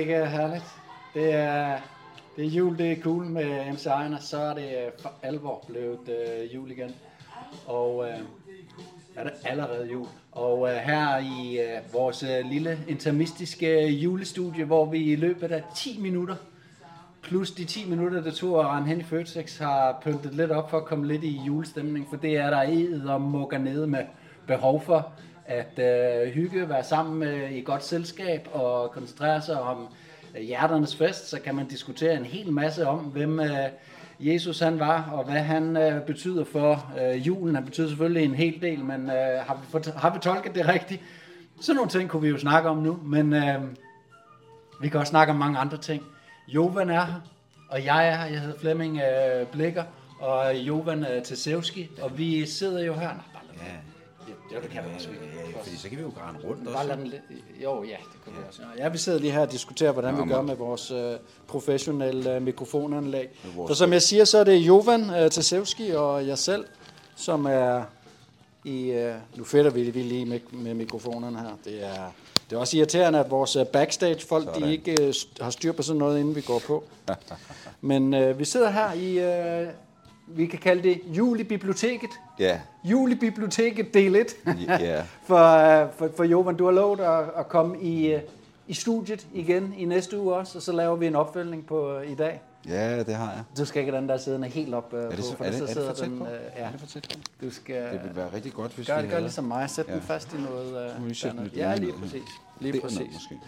ikke herligt? Det er, det er jul, det er cool med MC Ejner, så er det øh, for alvor blevet øh, jul igen. Og øh, er det allerede jul. Og øh, her i øh, vores øh, lille intermistiske øh, julestudie, hvor vi i løbet af 10 minutter, plus de 10 minutter, det tog at rende hen i Føtex, har pyntet lidt op for at komme lidt i julestemning, for det er der ed og mukker nede med behov for at øh, hygge, være sammen øh, i godt selskab og koncentrere sig om Øh, hjerternes fest, så kan man diskutere en hel masse om, hvem øh, Jesus han var, og hvad han øh, betyder for julen. Han betyder selvfølgelig en hel del, men har, vi fort, har vi tolket det rigtigt? Sådan nogle ting kunne vi jo snakke om nu, men øh, vi kan også snakke om mange andre ting. Jovan er her, og jeg er her. Jeg hedder Flemming øh, Blikker, og Jovan øh, Tesevski, og vi sidder jo her. Nå, bare Ja, Ja, det kan vi også. ja, fordi så kan vi jo grænne rundt Bare også. lad den lidt. Jo, ja, det kan vi også. Ja, vi sidder lige her og diskuterer, hvordan vi gør med vores øh, professionelle øh, mikrofonanlæg. Så som jeg siger, så er det Jovan øh, Tasevski og jeg selv, som er i... Øh, nu fætter vi vi lige med, med mikrofonerne her. Det er, det er også irriterende, at vores øh, backstage-folk, de ikke øh, har styr på sådan noget, inden vi går på. Men øh, vi sidder her i... Øh, vi kan kalde det jul i biblioteket. Ja, Jul i biblioteket del 1. ja. For, øh, for, for Jovan, du har lovet at, at komme i, øh, i studiet igen i næste uge også, og så laver vi en opfølgning på øh, i dag. ja, det har jeg. Du skal ikke den der siddende helt op Er det, på, så, for er det, så er det for tæt den, på? øh, ja, Er det for tæt på? du skal Det vil være rigtig godt, hvis gør, vi gør havde- ligesom mig, sæt den Ja. fast i noget. Må vi Øh, sætte andet. lidt ja, lige præcis. Lige Derned præcis. måske.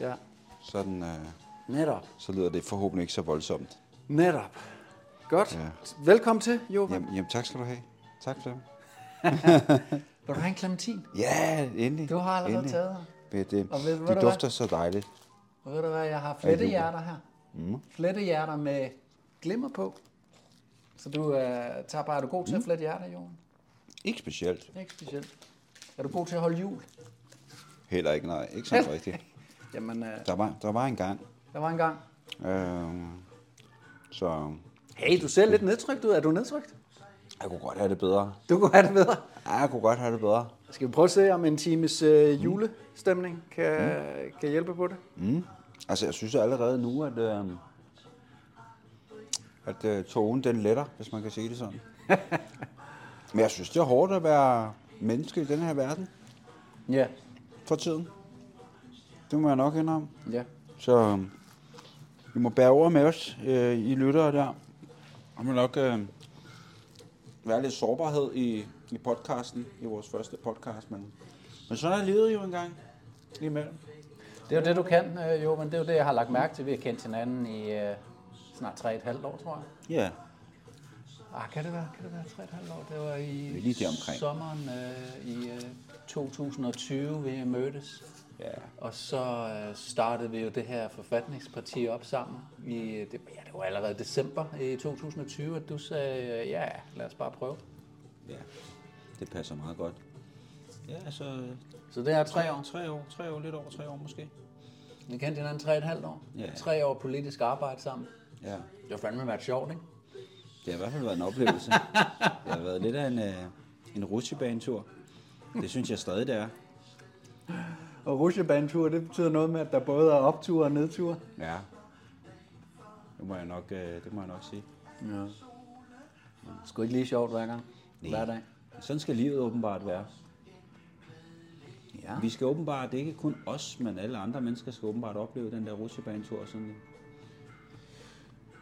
Ja, Sådan, øh, netop. så lyder det forhåbentlig ikke så voldsomt. Netop. Godt. Ja. Velkommen til, Jovan. Jamen, jamen tak skal du have. Tak for det. Vil du have en clementin? Ja, endelig. Du har allerede endelig. taget. Ved det, Og ved- det du dufter så dejligt. Og ved du hvad, jeg har flettehjerter her. Mm. Flettehjerter med glimmer på. Så du øh, tager bare, er du god Mm. til at flette hjerter, Jovan? Ikke specielt. Ikke specielt. Er du god til at holde jul? Heller ikke, nej. Ikke sådan rigtigt. Jamen, øh, Der var, der var en gang. der var en gang. Øh, så Hey, du ser lidt nedtrykt ud. Er du nedtrykt? jeg kunne godt have det bedre. Du kunne have det bedre. Ja, jeg kunne godt have det bedre. Skal vi prøve at se, om en times øh, julestemning kan, kan hjælpe på det? Mm. Altså, jeg synes allerede nu, at, øh, at øh, tonen den letter, hvis man kan sige det sådan. Men jeg synes, det er hårdt at være menneske i den her verden Ja. for tiden. Det må jeg nok indrømme. Ja. Så øh, vi må bære over med os, øh, I lyttere der. Og må nok øh, være lidt sårbarhed i, i podcasten, i vores første podcast. Men, men sådan er livet jo engang imellem. Det er jo det, du kan, øh, Jovan. Det er jo det, jeg har lagt mærke til. Vi har kendt hinanden i øh, snart 3,5 år, tror jeg. Ja, Ah, kan det være, kan det være 3,5 år? Det var i lige deromkring. sommeren øh, i øh, 2020, vi mødtes. Ja. Og så øh, startede vi jo det her forfatningsparti op sammen. I, det, ja, det var allerede december i 2020, at du sagde, øh, ja, lad os bare prøve. Ja, det passer meget godt. Ja, altså... Så det er tre år. Tre år, tre år, lidt over tre år måske. Vi kendte hinanden tre et halvt år. Ja. Tre år politisk arbejde sammen. Ja, Det har fandme været sjovt, ikke? det har i hvert fald været en oplevelse. det har været lidt af en, øh, en rutsjebanetur. Det synes jeg stadig, det er. Og rutsjebanetur, det betyder noget med, at der både er optur og nedtur. Ja. Det må jeg nok, øh, det må jeg nok sige. Ja. Sgu ikke lige sjovt hver gang. Nej. Hver dag. Sådan skal livet åbenbart være. Ja. Vi skal åbenbart, det er ikke kun os, men alle andre mennesker skal åbenbart opleve den der rutsjebanetur sådan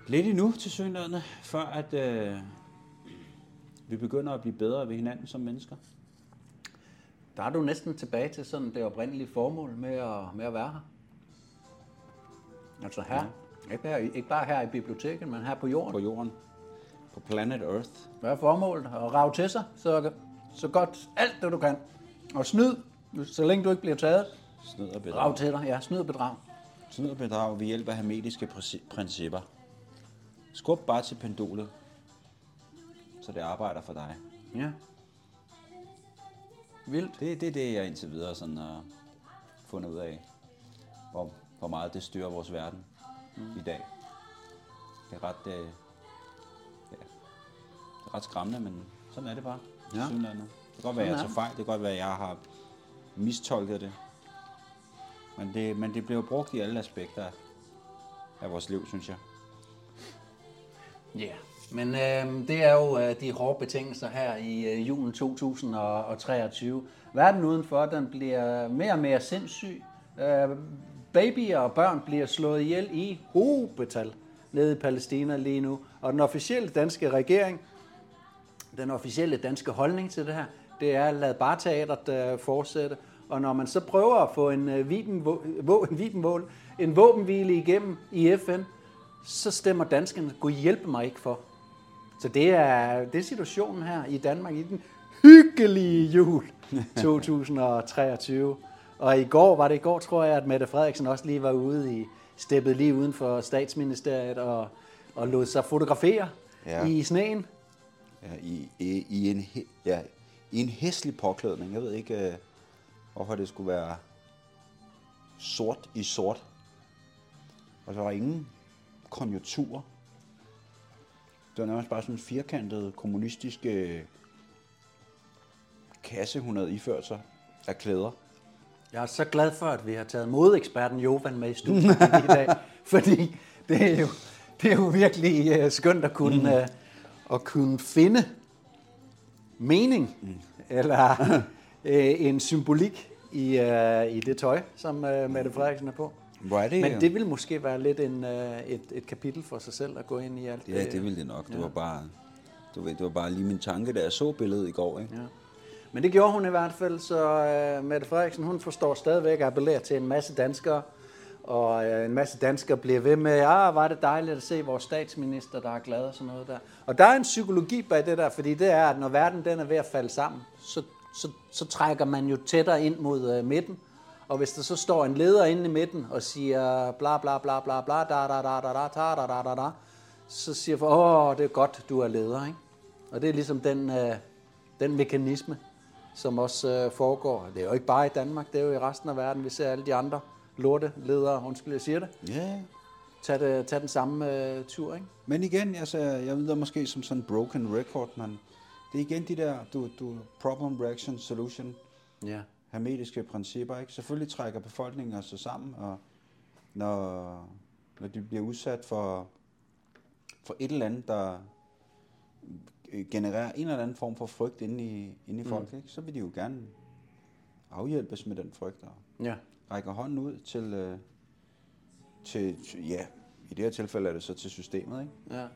lidt endnu til synligheden, før at øh, vi begynder at blive bedre ved hinanden som mennesker. Der er du næsten tilbage til sådan det oprindelige formål med at, med at være her. Altså her. Ja. Ikke, her ikke bare her i biblioteket, men her på jorden. På jorden. På planet Earth. Hvad er formålet? At rave til sig, så, så godt alt det du kan. Og snyd, så længe du ikke bliver taget. Snyd og Rav bedrag. til dig, ja, snyd og bedrag. Snyd og bedrag ved hjælp af hermetiske principper. Skub bare til pendulet, så det arbejder for dig. Ja. Vildt. Det, det er det, jeg indtil videre sådan har fundet ud af, hvor, hvor meget det styrer vores verden mm. i dag. Det er ret, øh, ja, det er ret skræmmende, men sådan er det bare. Ja. Det kan godt være, at jeg er tager fejl. Det kan godt være, at jeg har mistolket det. Men det, men det bliver brugt i alle aspekter af- af vores liv, synes jeg. Ja, yeah men øh, det er jo øh, de hårde betingelser her i øh, julen 2023. Verden udenfor, den bliver mere og mere sindssyg. Øh, babyer og børn bliver slået ihjel i hobetal nede i Palæstina lige nu. Og den officielle danske regering, den officielle danske holdning til det her, det er at lade bare teateret øh, fortsætte. Og når man så prøver at få en, øh, viben, en, vibenmål, en våbenhvile igennem i FN, så stemmer danskerne, gå hjælpe mig ikke for. Så det er, det er situationen her i Danmark i den hyggelige jul 2023. Og i går, var det i går, tror jeg, at Mette Frederiksen også lige var ude i, steppet lige uden for statsministeriet og, og lod sig fotografere Ja. i sneen. Ja, i, i, i, en, ja, I en hæslig påklædning. Jeg ved ikke, øh, hvorfor det skulle være sort i sort. Og så var der ingen konjunkturer. Det var nærmest bare sådan en firkantet kommunistisk øh, kasse, hun havde iført sig af klæder. Jeg er så glad for, at vi har taget modeeksperten Jovan med i studiet i dag, fordi det er jo, det er jo virkelig uh, skønt at kunne, uh, at kunne finde mening eller uh, en symbolik i, uh, i det tøj, som uh, Mette Frederiksen er på. Hvor er det? Men det vil måske være lidt en, uh, et, et kapitel for sig selv at gå ind i alt Ja, det ville det nok. Det var bare, du ved, det var bare lige min tanke, da jeg så billedet i går. Ikke? Ja. Men det gjorde hun i hvert fald, så uh, Mette Frederiksen, hun forstår stadigvæk at appellere til en masse danskere, og uh, en masse danskere bliver ved med, ah, var det dejligt at se vores statsminister, der er glad og sådan noget der. Og der er en psykologi bag det der, fordi det er, at når verden den er ved at falde sammen, så, så, så trækker man jo tættere ind mod uh, midten, og hvis der så står en leder inde i midten og siger bla bla bla bla bla da da da da da da da da da da, så siger folk, åh, det er godt, du er leder, ikke? Og det er ligesom den, øh, den mekanisme, som også øh, foregår. Det er jo ikke bare i Danmark, det er jo i resten af verden. Vi ser alle de andre lorte ledere, undskyld, jeg siger det, Ja, tag, det, tag den samme øh, tur, ikke? Men igen, altså, jeg ved måske som sådan en broken record, men det er igen de der du, du, problem, reaction, solution, Ja. Hermetiske principper. Ikke? Selvfølgelig trækker befolkningen sig sammen, og når, når de bliver udsat for, for et eller andet, der genererer en eller anden form for frygt inde i, inde i folk, ikke? så vil de jo gerne afhjælpes med den frygt, og Ja. rækker hånden ud til, øh, til, til, ja, i det her tilfælde er det så til systemet, ikke? ja.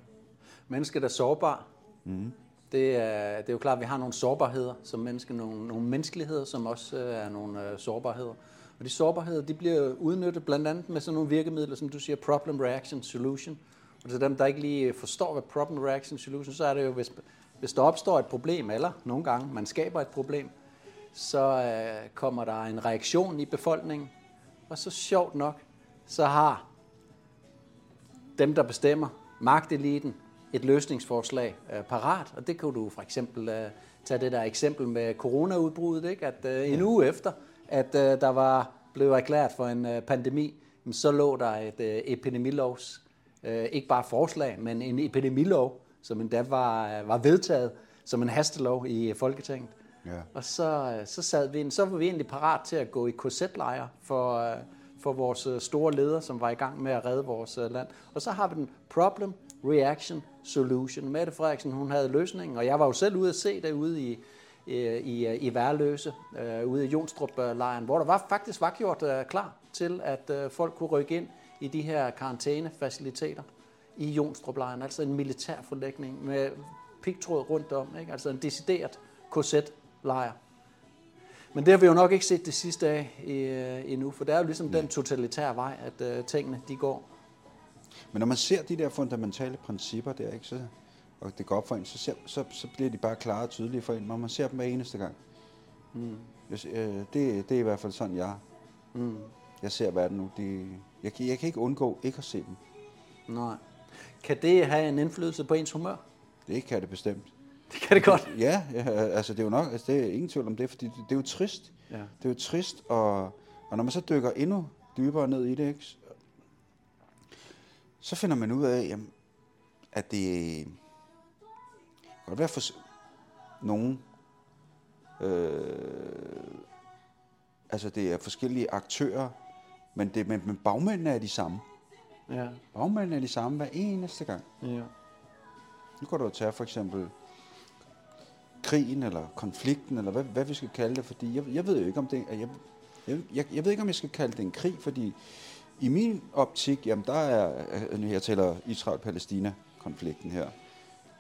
Mennesket er sårbar. Mm. Det er, det er jo klart, at vi har nogle sårbarheder som mennesker, nogle, nogle menneskeligheder, som også øh, er nogle øh, sårbarheder. Og de sårbarheder, de bliver udnyttet blandt andet med sådan nogle virkemidler, som du siger, problem, reaction, solution. Og til dem, der ikke lige forstår, hvad problem, reaction, solution, så er det jo, hvis, hvis der opstår et problem, eller nogle gange man skaber et problem, så øh, kommer der en reaktion i befolkningen. Og så sjovt nok, så har dem, der bestemmer, magteliten, et løsningsforslag øh, parat. Og det kan du for eksempel øh, tage det der eksempel med coronaudbruddet, ikke? at øh, en uge efter, at øh, der var blevet erklæret for en øh, pandemi, så lå der et øh, epidemilovs, øh, ikke bare forslag, men en epidemilov, som endda var, øh, var vedtaget som en hastelov i Folketinget. Ja. Og så, øh, så, sad vi, ind- så var vi egentlig parat til at gå i korsetlejre for, øh, for vores øh, store leder, som var i gang med at redde vores øh, land. Og så har vi den problem, reaction, solution. Mette Frederiksen, hun havde løsningen, og jeg var jo selv ude at se det ude i, i, i, i Værløse, øh, ude i Jonstrup-lejren, hvor der var, faktisk var gjort øh, klar til, at øh, folk kunne rykke ind i de her karantænefaciliteter i Jonstrup-lejren, altså en militær forlægning med pigtråd rundt om, ikke? altså en decideret korsetlejr. Men det har vi jo nok ikke set det sidste af øh, endnu, for det er jo ligesom den totalitære vej, at øh, tingene de går. Men når man ser de der fundamentale principper der, ikke, så, og det går op for en, så, ser, så, så bliver de bare klare og tydelige for en, når man ser dem hver eneste gang. Mm. Jeg, øh, det, det er i hvert fald sådan, jeg, Mm. jeg ser verden nu. De, jeg, kan, jeg kan ikke undgå ikke at se dem. Nej. Kan det have en indflydelse på ens humør? Det kan det bestemt. Det kan det godt. Ja, ja altså det er jo nok, altså, det er ingen tvivl om det, fordi det, det er jo trist. Ja. Det er jo trist, og, og når man så dykker endnu dybere ned i det, ikke, så finder man ud af, jamen, at det godt være for nogen, øh, altså det er forskellige aktører, men, det, men, men bagmændene er de samme. Ja, Bagmændene er de samme hver eneste gang. ja. Nu kan du tage for eksempel krigen eller konflikten, eller hvad, hvad vi skal kalde det, fordi jeg, jeg ved jo ikke, om det jeg, jeg, jeg, jeg ved ikke, om jeg skal kalde det en krig, fordi i min optik, jamen der er, øh, jeg taler Israel-Palæstina-konflikten her,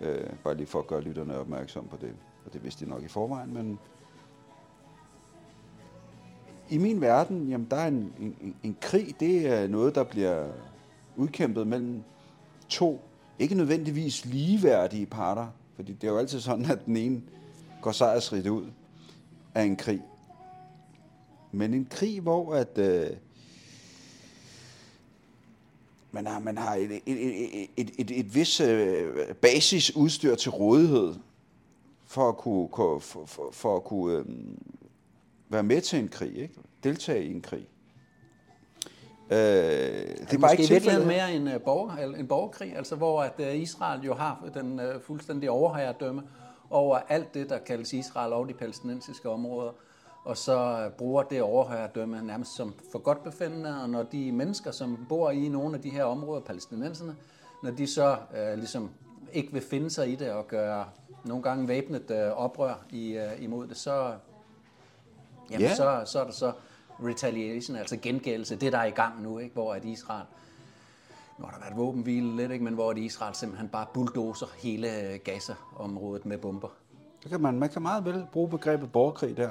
øh, bare lige for at gøre lytterne opmærksom på det, og det vidste de nok i forvejen, men i min verden, jamen der er en, en, en krig, det er noget, der bliver udkæmpet mellem to, ikke nødvendigvis ligeværdige parter, fordi det er jo altid sådan, at den ene går sejrsrigt ud af en krig. Men en krig, hvor at, øh, man har, man har et, et, et, et, et, et vis øh, basisudstyr til rådighed for at kunne, for, for, for at kunne øh, være med til en krig, ikke? deltage i en krig. Øh, det er måske i virkeligheden mere en, uh, borger, en borgerkrig, altså hvor at uh, Israel jo har den uh, fuldstændig overherredømme over alt det, der kaldes Israel og de palæstinensiske områder, og så uh, bruger det overherredømme nærmest som for godt befindende, og når de mennesker, som bor i nogle af de her områder, palæstinenserne, når de så uh, ligesom ikke vil finde sig i det og gøre nogle gange væbnet uh, oprør i, uh, imod det, så, jamen, Ja. så, så er der så retaliation, altså gengældelse, det der er i gang nu, ikke? hvor at Israel, nu har der været våbenhvile lidt, ikke? men hvor at Israel simpelthen bare bulldozer hele Gaza-området med bomber. Så kan man, man kan meget vel bruge begrebet borgerkrig der.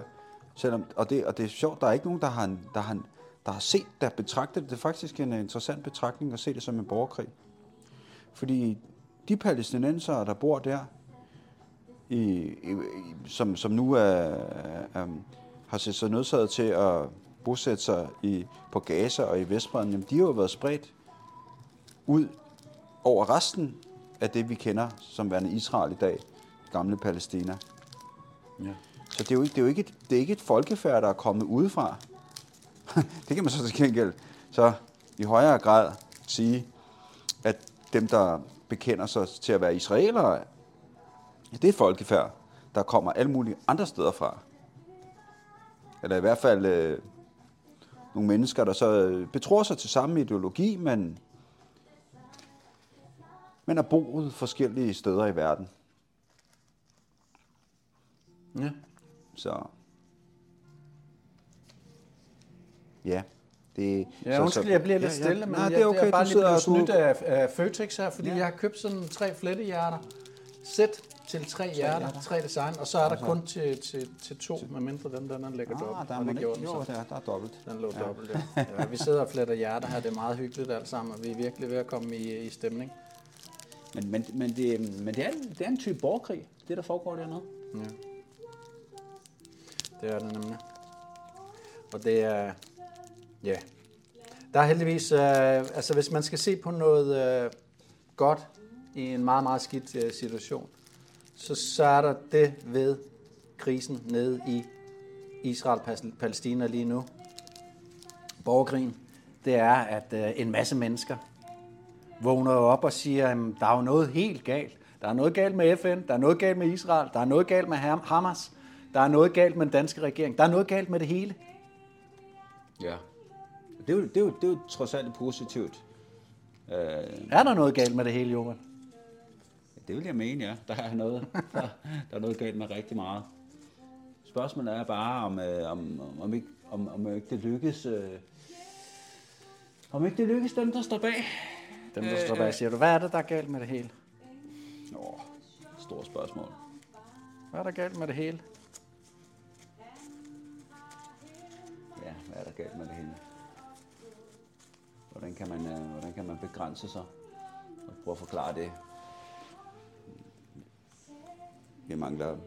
Selvom, og, det, og det er sjovt, der er ikke nogen, der har, der har, der har set, der betragtet det. Det er faktisk en øh, interessant betragtning at se det som en borgerkrig. Fordi de palæstinensere, der bor der, i, i, i- som, som nu er, er, har set sig nødsaget til at bosætte sig i, på Gaza og i Vestbredden, jamen, de har jo været spredt ud over resten af det, vi kender som værende Israel i dag, gamle Palæstina. Ja. Så det er jo ikke, det er jo ikke, et, det er ikke et folkefærd, der er kommet udefra. det kan man så til gengæld så i højere grad sige, at dem, der bekender sig til at være israelere, det er et folkefærd, der kommer alle mulige andre steder fra. Eller i hvert fald øh, nogle mennesker, der så øh, betror sig til samme ideologi, men, men har boet forskellige steder i verden. Ja. Så ja, det... Ja, så, undskyld, jeg bliver lidt stille, men nej, jeg, det er okay, jeg er bare lige blevet snydt af, af Føtex her, fordi Ja. ja. jeg har købt sådan tre flettehjerter. Sæt til tre hjerter, hjerter. tre design, og så er der kun til, til, til to, medmindre den der, den ligger Ah, dobbelt. der er og det gjorde ikke. den Jo, så. der, der er dobbelt. Den lå ja. dobbelt, ja. ja. Vi sidder og fletter hjerter her, det er meget hyggeligt alt sammen, og vi er virkelig ved at komme i, i stemning. Men, men, men, det, men det, er, en- det er en type borgerkrig, det der foregår dernede. Ja. Det er det nemlig. Og det er, ja. Der er heldigvis, øh, altså hvis man skal se på noget øh, godt i en meget, meget skidt øh, situation, så, så er der det ved krisen nede i Israel-Palæstina lige nu. Borgerkrigen, det er, at øh, en masse mennesker vågner op og siger, at der er jo noget helt galt. Der er noget galt med FN, der er noget galt med Israel, der er noget galt med Hamas, der er noget galt med den danske regering, der er noget galt med det hele. Ja. Det er jo, det er jo, det er jo trods alt positivt. Øh, Er der noget galt med det hele, Johan? det vil jeg mene, ja. Der er noget, der, der er noget galt med rigtig meget. Spørgsmålet er bare, om, øh, om, om, om, ikke, om, om ikke det lykkes... Øh, om ikke det lykkes dem, der står bag. Dem, der står bag, siger du, hvad er det, der er galt med det hele? Nå, stort spørgsmål. Hvad er der galt med det hele? Hvad er der galt med det hele? Hvordan kan man, øh, hvordan kan man begrænse sig og prøve at forklare det? Vi mangler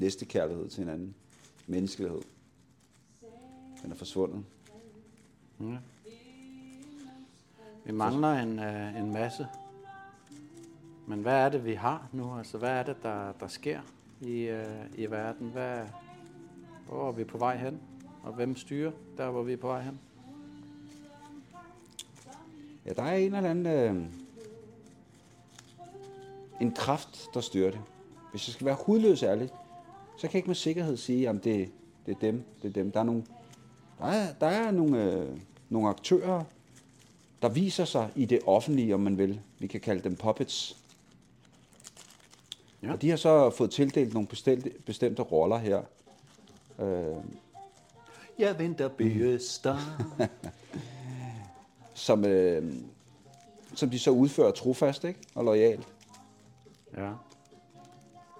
næste kærlighed til hinanden. Menneskelighed. Den er forsvundet. Vi mangler en, øh, en masse. Men hvad er det, vi har nu? Altså, hvad er det, der, der sker i, øh, i verden? Hvad, hvor er vi på vej hen? Og hvem styrer der, hvor vi er på vej hen? Ja, der er en eller anden... Øh, en kraft, der styrer det. Hvis jeg skal være hudløs ærlig, så kan jeg ikke med sikkerhed sige, om det, det er dem, det er dem. Der er nogle, der er, der er nogle, øh, nogle aktører, der viser sig i det offentlige, om man vil. Vi kan kalde dem puppets. Ja. Og de har så fået tildelt nogle bestemte, bestemte roller her. Øh, Jeg venter bøster. som, øh, som de så udfører trofast ikke? og lojalt, ja.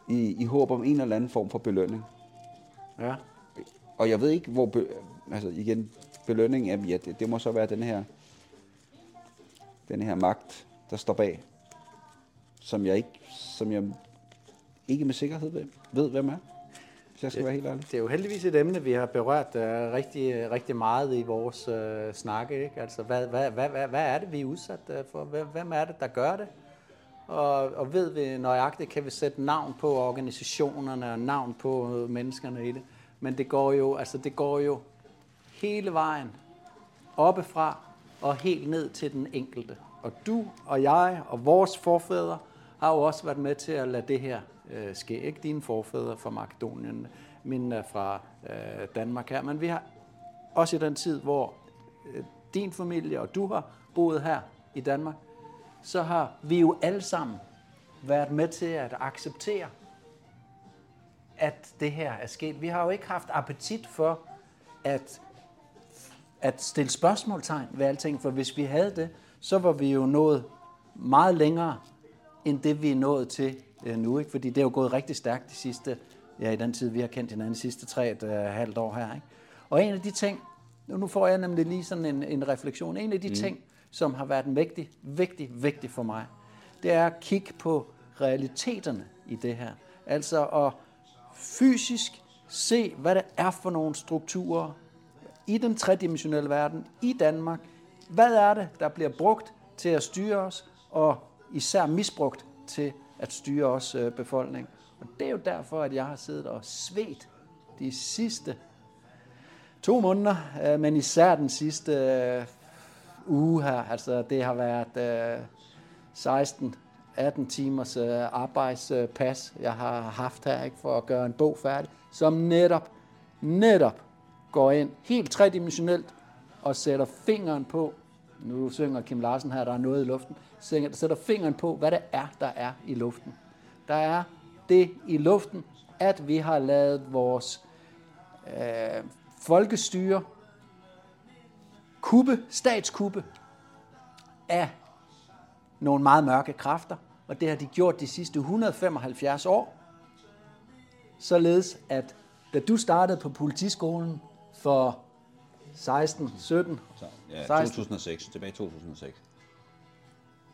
i, i håb om en eller anden form for belønning. Ja. Og jeg ved ikke, hvor... Be, altså igen, belønning, jamen, ja, det, det må så være den her, den her magt, der står bag, som jeg ikke, som jeg ikke med sikkerhed ved, ved hvem er, hvis jeg skal være helt ærlig. Det er jo heldigvis et emne, vi har berørt uh, rigtig, rigtig meget i vores uh, snakke. Ikke? Altså, hvad, hvad, hvad, hvad, hvad er det, vi er udsat øh, for? Hvem er det, der gør det? Og, og ved vi nøjagtigt, kan vi sætte navn på organisationerne og navn på menneskerne i det. Men det går jo, altså, det går jo hele vejen oppefra og helt ned til den enkelte. Og du og jeg og vores forfædre har jo også været med til at lade det her øh, sker Ikke dine forfædre fra Makedonien, men er fra øh, Danmark her. Men vi har også i den tid, hvor øh, din familie og du har boet her i Danmark, så har vi jo alle sammen været med til at acceptere, at det her er sket. Vi har jo ikke haft appetit for at at stille spørgsmålstegn ved alting, for hvis vi havde det, så var vi jo nået meget længere end det, vi er nået til nu. Ikke? Fordi det er jo gået rigtig stærkt de sidste, ja, i den tid, vi har kendt hinanden, de sidste tre et uh, halvt år her. Ikke? Og en af de ting, nu får jeg nemlig lige sådan en, en refleksion, en af de mm. ting, som har været vigtig, vigtig, vigtig for mig, det er at kigge på realiteterne i det her. Altså at fysisk se, hvad det er for nogle strukturer, i den tredimensionelle verden, i Danmark. Hvad er det, der bliver brugt til at styre os, og især misbrugt til at styre os øh, befolkning? Og det er jo derfor, at jeg har siddet og svedt de sidste to måneder, øh, men især den sidste øh, uge her. Altså, det har været øh, 16 18 timers øh, arbejdspas, jeg har haft her ikke, for at gøre en bog færdig, som netop, netop går ind helt tredimensionelt og sætter fingeren på, nu synger Kim Larsen her, der er noget i luften, sætter fingeren på, hvad det er, der er i luften. Der er det i luften, at vi har lavet vores øh, folkestyre kuppe, statskuppe af nogle meget mørke kræfter, og det har de gjort de sidste 175 år, således at da du startede på politiskolen for 16, 17, Så, ja, 16. 2006, tilbage i 2006.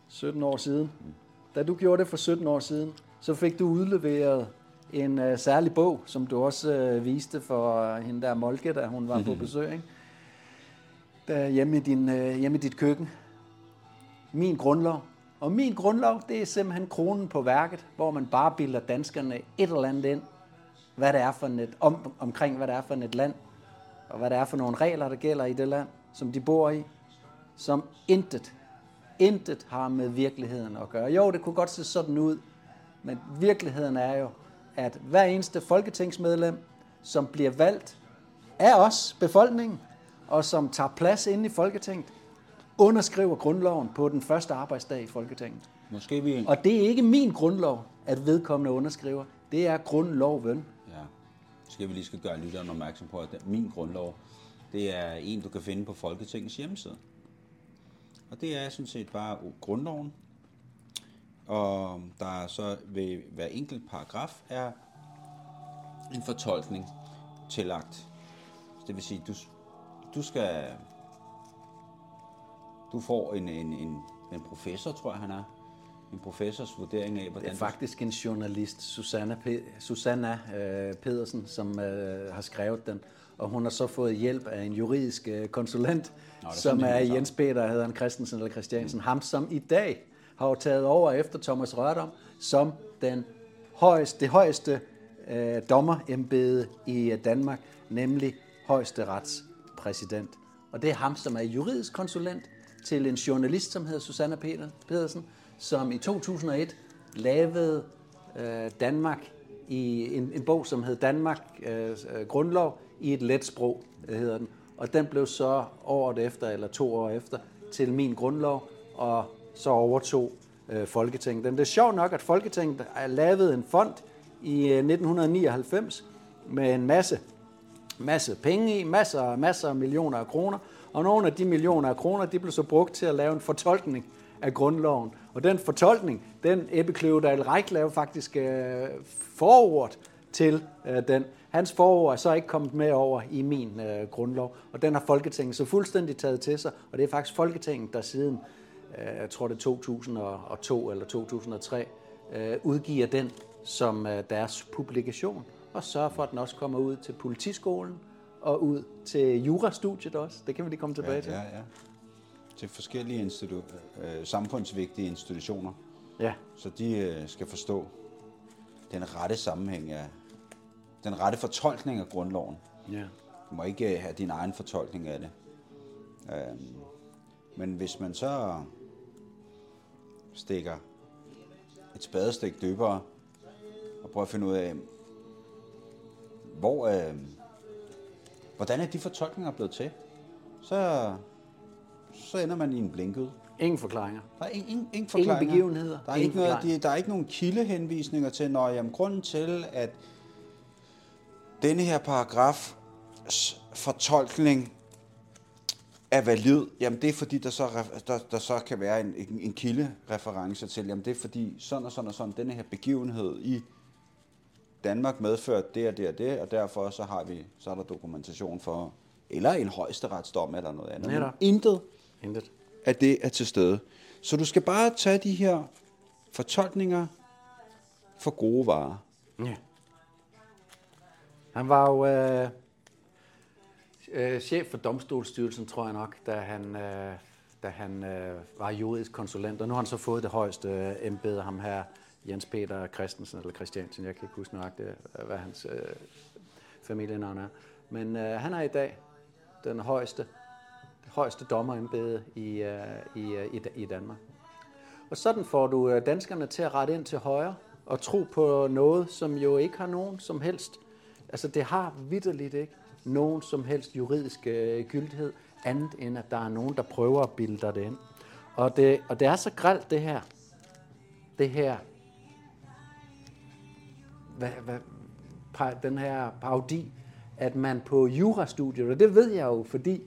17 år siden. Da du gjorde det for 17 år siden, så fik du udleveret en uh, særlig bog, som du også uh, viste for uh, hende der Molke, da hun var på besøg, ikke? Der, hjemme, i din, uh, hjemme i dit køkken. Min grundlov. Og min grundlov, det er simpelthen kronen på værket, hvor man bare bilder danskerne et eller andet ind, hvad det er for et, om, omkring hvad det er for et land, og hvad det er for nogle regler, der gælder i det land, som de bor i, som intet, intet har med virkeligheden at gøre. Jo, det kunne godt se sådan ud, men virkeligheden er jo, at hver eneste folketingsmedlem, som bliver valgt af os, befolkningen, og som tager plads inde i Folketinget, underskriver grundloven på den første arbejdsdag i Folketinget. Måske vi... Og det er ikke min grundlov, at vedkommende underskriver. Det er grundloven. Skal vi lige skal gøre lytteren opmærksom på, at min grundlov, det er en, du kan finde på Folketingets hjemmeside. Og det er sådan set bare grundloven. Og der er så ved hver enkelt paragraf er en fortolkning tillagt. Det vil sige, du, du skal... Du får en, en, en, en professor, tror jeg han er. En professors vurdering af, Det hvordan er faktisk en journalist, Susanna, Pe- Susanna øh, Pedersen, som øh, har skrevet den. Og hun har så fået hjælp af en juridisk øh, konsulent, Nå, det er som det er. Jens Peter, hedder han Christensen eller Christiansen. Ham, som i dag har jo taget over efter Thomas Rørdom som den højeste, det højeste øh, dommerembede i øh, Danmark, nemlig højesteretspræsident. Og det er ham, som er juridisk konsulent til en journalist, som hedder Susanna Peter, Pedersen, som i 2001 lavede øh, Danmark i en, en bog, som hed Danmark øh, øh Grundlov i et let sprog, øh, hedder den. Og den blev så året efter, eller to år efter, til min grundlov, og så overtog øh, Folketinget. Den det er sjovt nok, at Folketinget lavede en fond i øh, 1999 med en masse, masse penge i, masser, masser af millioner af kroner, og nogle af de millioner af kroner, de blev så brugt til at lave en fortolkning af grundloven. Og den fortolkning, den Ebbe Kløvedal Reich lavede faktisk øh, forord til øh, den. Hans forord er så ikke kommet med over i min øh, grundlov, og den har Folketinget så fuldstændig taget til sig, og det er faktisk Folketinget, der siden, øh, jeg tror det er 2002 eller 2003, øh, udgiver den som øh, deres publikation, og sørger for, at den også kommer ud til politiskolen og ud til jurastudiet også. Det kan vi lige komme tilbage ja, til. Ja, ja. Til forskellige institu- øh, samfundsvigtige institutioner, Ja, så de øh, skal forstå den rette sammenhæng af, den rette fortolkning af grundloven. ja. Du må ikke øh, have din egen fortolkning af det. Øhm, men hvis man så stikker et spadestik dybere og prøver at finde ud af, hvor, øh, hvordan er de fortolkninger blevet til, så, så ender man i en blinkød. Ingen forklaringer. Der er ingen, ingen, ingen forklaringer. begivenheder, Der er, ingen ikke noget, de, der er ikke nogen kildehenvisninger til, når jamen, grunden til, at denne her paragraf fortolkning er valid, jamen det er fordi, der så, der, der så kan være en, en, en kildereference til, jamen det er fordi sådan og sådan og sådan, denne her begivenhed i Danmark medført det og det og det, og derfor så har vi, så er der dokumentation for, eller en højesteretsdom eller noget andet. Netop. intet Intet. at det er til stede. Så du skal bare tage de her fortolkninger for gode varer. Ja. Han var jo øh, øh, chef for domstolsstyrelsen, tror jeg nok, da han, øh, da han øh, var juridisk konsulent. Og nu har han så fået det højeste øh, embede, ham her, Jens Peter Christensen, eller Christiansen, jeg kan ikke huske nøjagtigt, øh, hvad hans øh, familienavn er. Men øh, han er i dag den højeste, højeste dommerembede i, øh, i, øh, i, i Danmark. Og sådan får du øh, danskerne til at rette ind til højre og tro på noget, som jo ikke har nogen som helst, altså det har vidderligt ikke nogen som helst juridisk øh, gyldighed, andet end at der er nogen, der prøver at bilde dig det ind. Og det, og det er så gralt det her, det her, hvad, hvad, den her parodi, at man på jurastudiet, og det ved jeg jo, fordi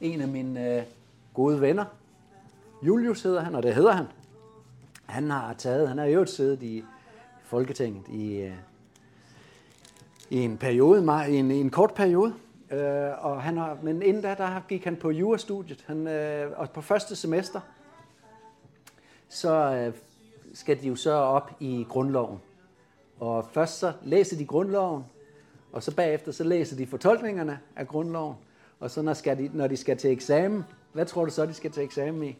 en af mine øh, gode venner, Julius hedder han, og det hedder han, han har taget, han har i øvrigt siddet i Folketinget i, øh, i en periode, i en, i en kort periode, øh, og han har, men inden da, der gik han på jurastudiet, han, øh, og på første semester, så øh, skal de jo så op i grundloven. Og først så læser de grundloven, og så bagefter så læser de fortolkningerne af grundloven, og så når, skal de, når de skal til eksamen, hvad tror du så, de skal til eksamen i?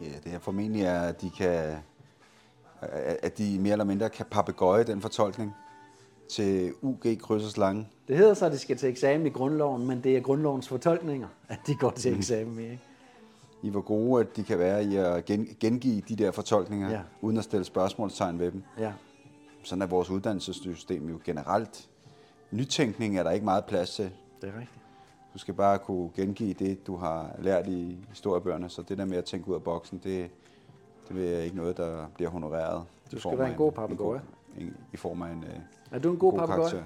Ja, det er formentlig, at de kan at de mere eller mindre kan papegøje den fortolkning til UG krydsers lange. Det hedder så, at de skal til eksamen i grundloven, men det er grundlovens fortolkninger, at de går til eksamen i. Ikke? I hvor gode at de kan være i at gen, gengive de der fortolkninger, ja. uden at stille spørgsmålstegn ved dem. Ja. Sådan er vores uddannelsessystem jo generelt. Nytænkning er der ikke meget plads til. Det er rigtigt. Du skal bare kunne gengive det, du har lært i historiebøgerne, så det der med at tænke ud af boksen, det, det er ikke noget, der bliver honoreret. Du skal være en god papegøje. I form af en øh, Er du en god, god papegøje?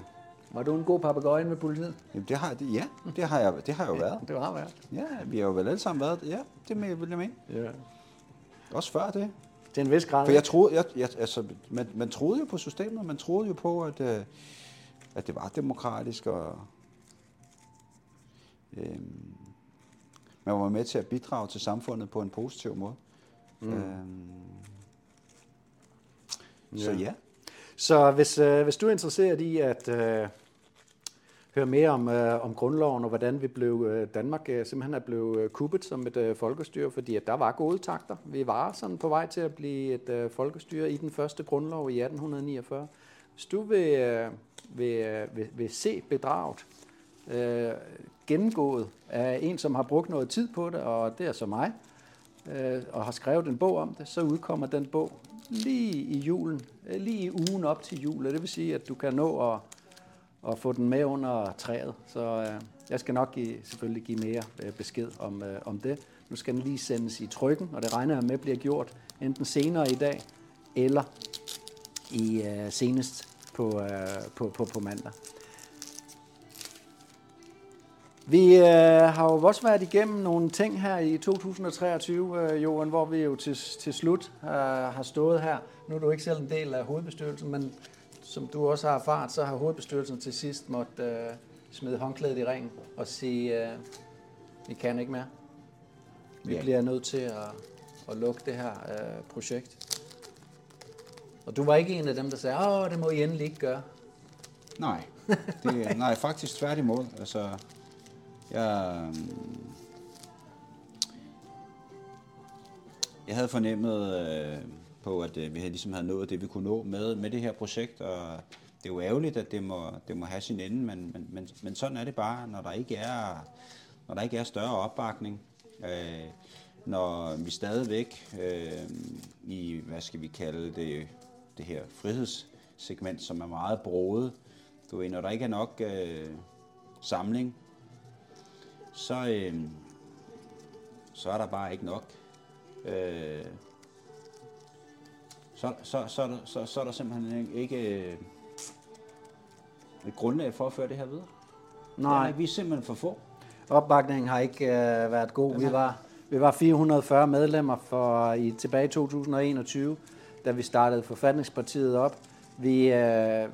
Var du en god papegøje med politiet? Jamen, det har, det, ja, det har jeg, det har jeg jo været. Det var været. Ja, vi har jo vel alle sammen været Ja, det med, vil jeg mene. Ja. Også før det. Til en vis grad. For jeg troede, jeg, jeg, altså, man, man troede jo på systemet, man troede jo på, at, øh, at det var demokratisk, og øh, man var med til at bidrage til samfundet på en positiv måde. Mm. Øh, så Ja. ja, Så hvis, øh, hvis du er interesseret i at øh, høre mere om, øh, om grundloven og hvordan vi blev øh, Danmark øh, simpelthen er blevet øh, kuppet som et øh, folkestyre, fordi at der var gode takter. Vi var sådan på vej til at blive et øh, folkestyre i den første grundlov i 1849. Hvis du vil, øh, vil, øh, vil, vil se bedraget, øh, gennemgået af en, som har brugt noget tid på det, og det er så mig, øh, og har skrevet en bog om det, så udkommer den bog lige i julen, øh, lige i ugen op til jul, og det vil sige, at du kan nå at, at få den med under træet. Så øh, jeg skal nok give, selvfølgelig give mere øh, besked om, øh, om det. Nu skal den lige sendes i trykken, og det regner jeg med bliver gjort enten senere i dag, eller i øh, senest på, øh, på, på, på mandag. Vi øh, har jo også været igennem nogle ting her i 2023, øh, Johan, hvor vi jo til, til slut øh, har stået her. Nu er du ikke selv en del af hovedbestyrelsen, men som du også har erfaret, så har hovedbestyrelsen til sidst måtte øh, smide håndklædet i ringen og sige, øh, vi kan ikke mere. Vi Ja. bliver nødt til at, at lukke det her øh, projekt. Og du var ikke en af dem, der sagde, åh, det må I endelig ikke gøre. Nej, det, nej, faktisk tværtimod. Altså, jeg, øhm, jeg havde fornemmet øh, på, at øh, vi havde ligesom havde nået det, vi kunne nå med, med det her projekt, og det er jo ærgerligt, at det må, det må have sin ende, men, men, men, men sådan er det bare, når der ikke er, når der ikke er større opbakning. Øh, når vi stadigvæk øh, i, hvad skal vi kalde det, det her frihedssegment, som er meget broet, du ved, når der ikke er nok øh, samling, så, øh, så er der bare ikke nok. Øh, så, så, så, der, så, så er der simpelthen ikke øh, et grundlag for at føre det her videre. Nej. Ja, vi er simpelthen for få. Opbakningen har ikke øh, været god. Vi var, vi var 440 medlemmer for i tilbage i 2021, da vi startede Forfatningspartiet op. Vi, øh, øh,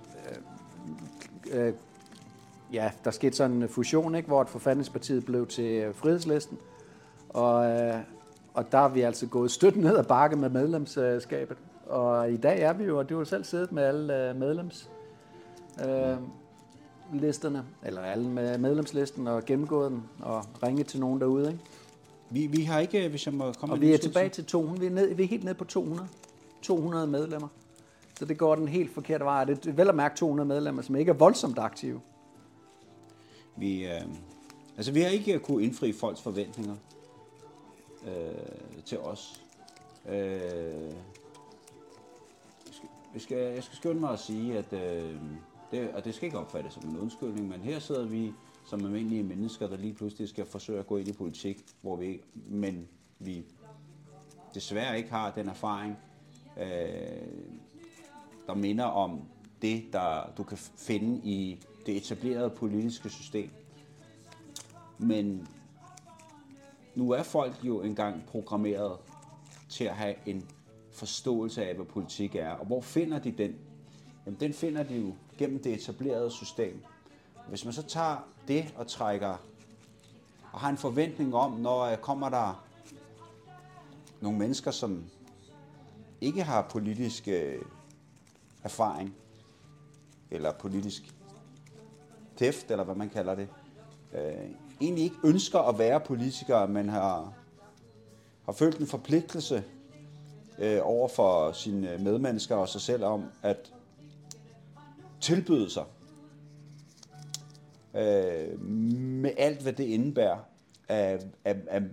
øh, ja, der skete sådan en fusion, ikke, hvor et Forfatningspartiet blev til øh, Frihedslisten. Og, øh, og der er vi altså gået støt ned ad bakke med medlemskabet. Og i dag er vi jo, og du har selv siddet med alle øh, medlems... Øh, listerne, eller alle med medlemslisten, og gennemgået den, og ringet til nogen derude. Ikke? Vi, vi har ikke, hvis jeg må komme Og vi er tilbage til 200. Vi er, ned, vi er helt nede på 200. 200 medlemmer. Så det går den helt forkerte vej. Det er vel at mærke 200 medlemmer, som ikke er voldsomt aktive. Vi, øh, altså, vi har ikke kunne indfri folks forventninger øh, til os. Øh, jeg, skal, jeg, skal, skynde mig at sige, at øh, det, og det skal ikke opfattes som en undskyldning, men her sidder vi som almindelige mennesker, der lige pludselig skal forsøge at gå ind i politik, hvor vi ikke, men vi desværre ikke har den erfaring, øh, der minder om det, der du kan finde i det etablerede politiske system. Men nu er folk jo engang programmeret til at have en forståelse af, hvad politik er. Og hvor finder de den? Jamen, den finder de jo gennem det etablerede system. Hvis man så tager det og trækker og har en forventning om, når øh, kommer der nogle mennesker, som ikke har politisk øh, erfaring, eller politisk tæft, eller hvad man kalder det, øh, egentlig ikke ønsker at være politikere, men har, har følt en forpligtelse øh, over for sine medmennesker og sig selv om at tilbyde sig øh, med alt, hvad det indebærer. At, at, at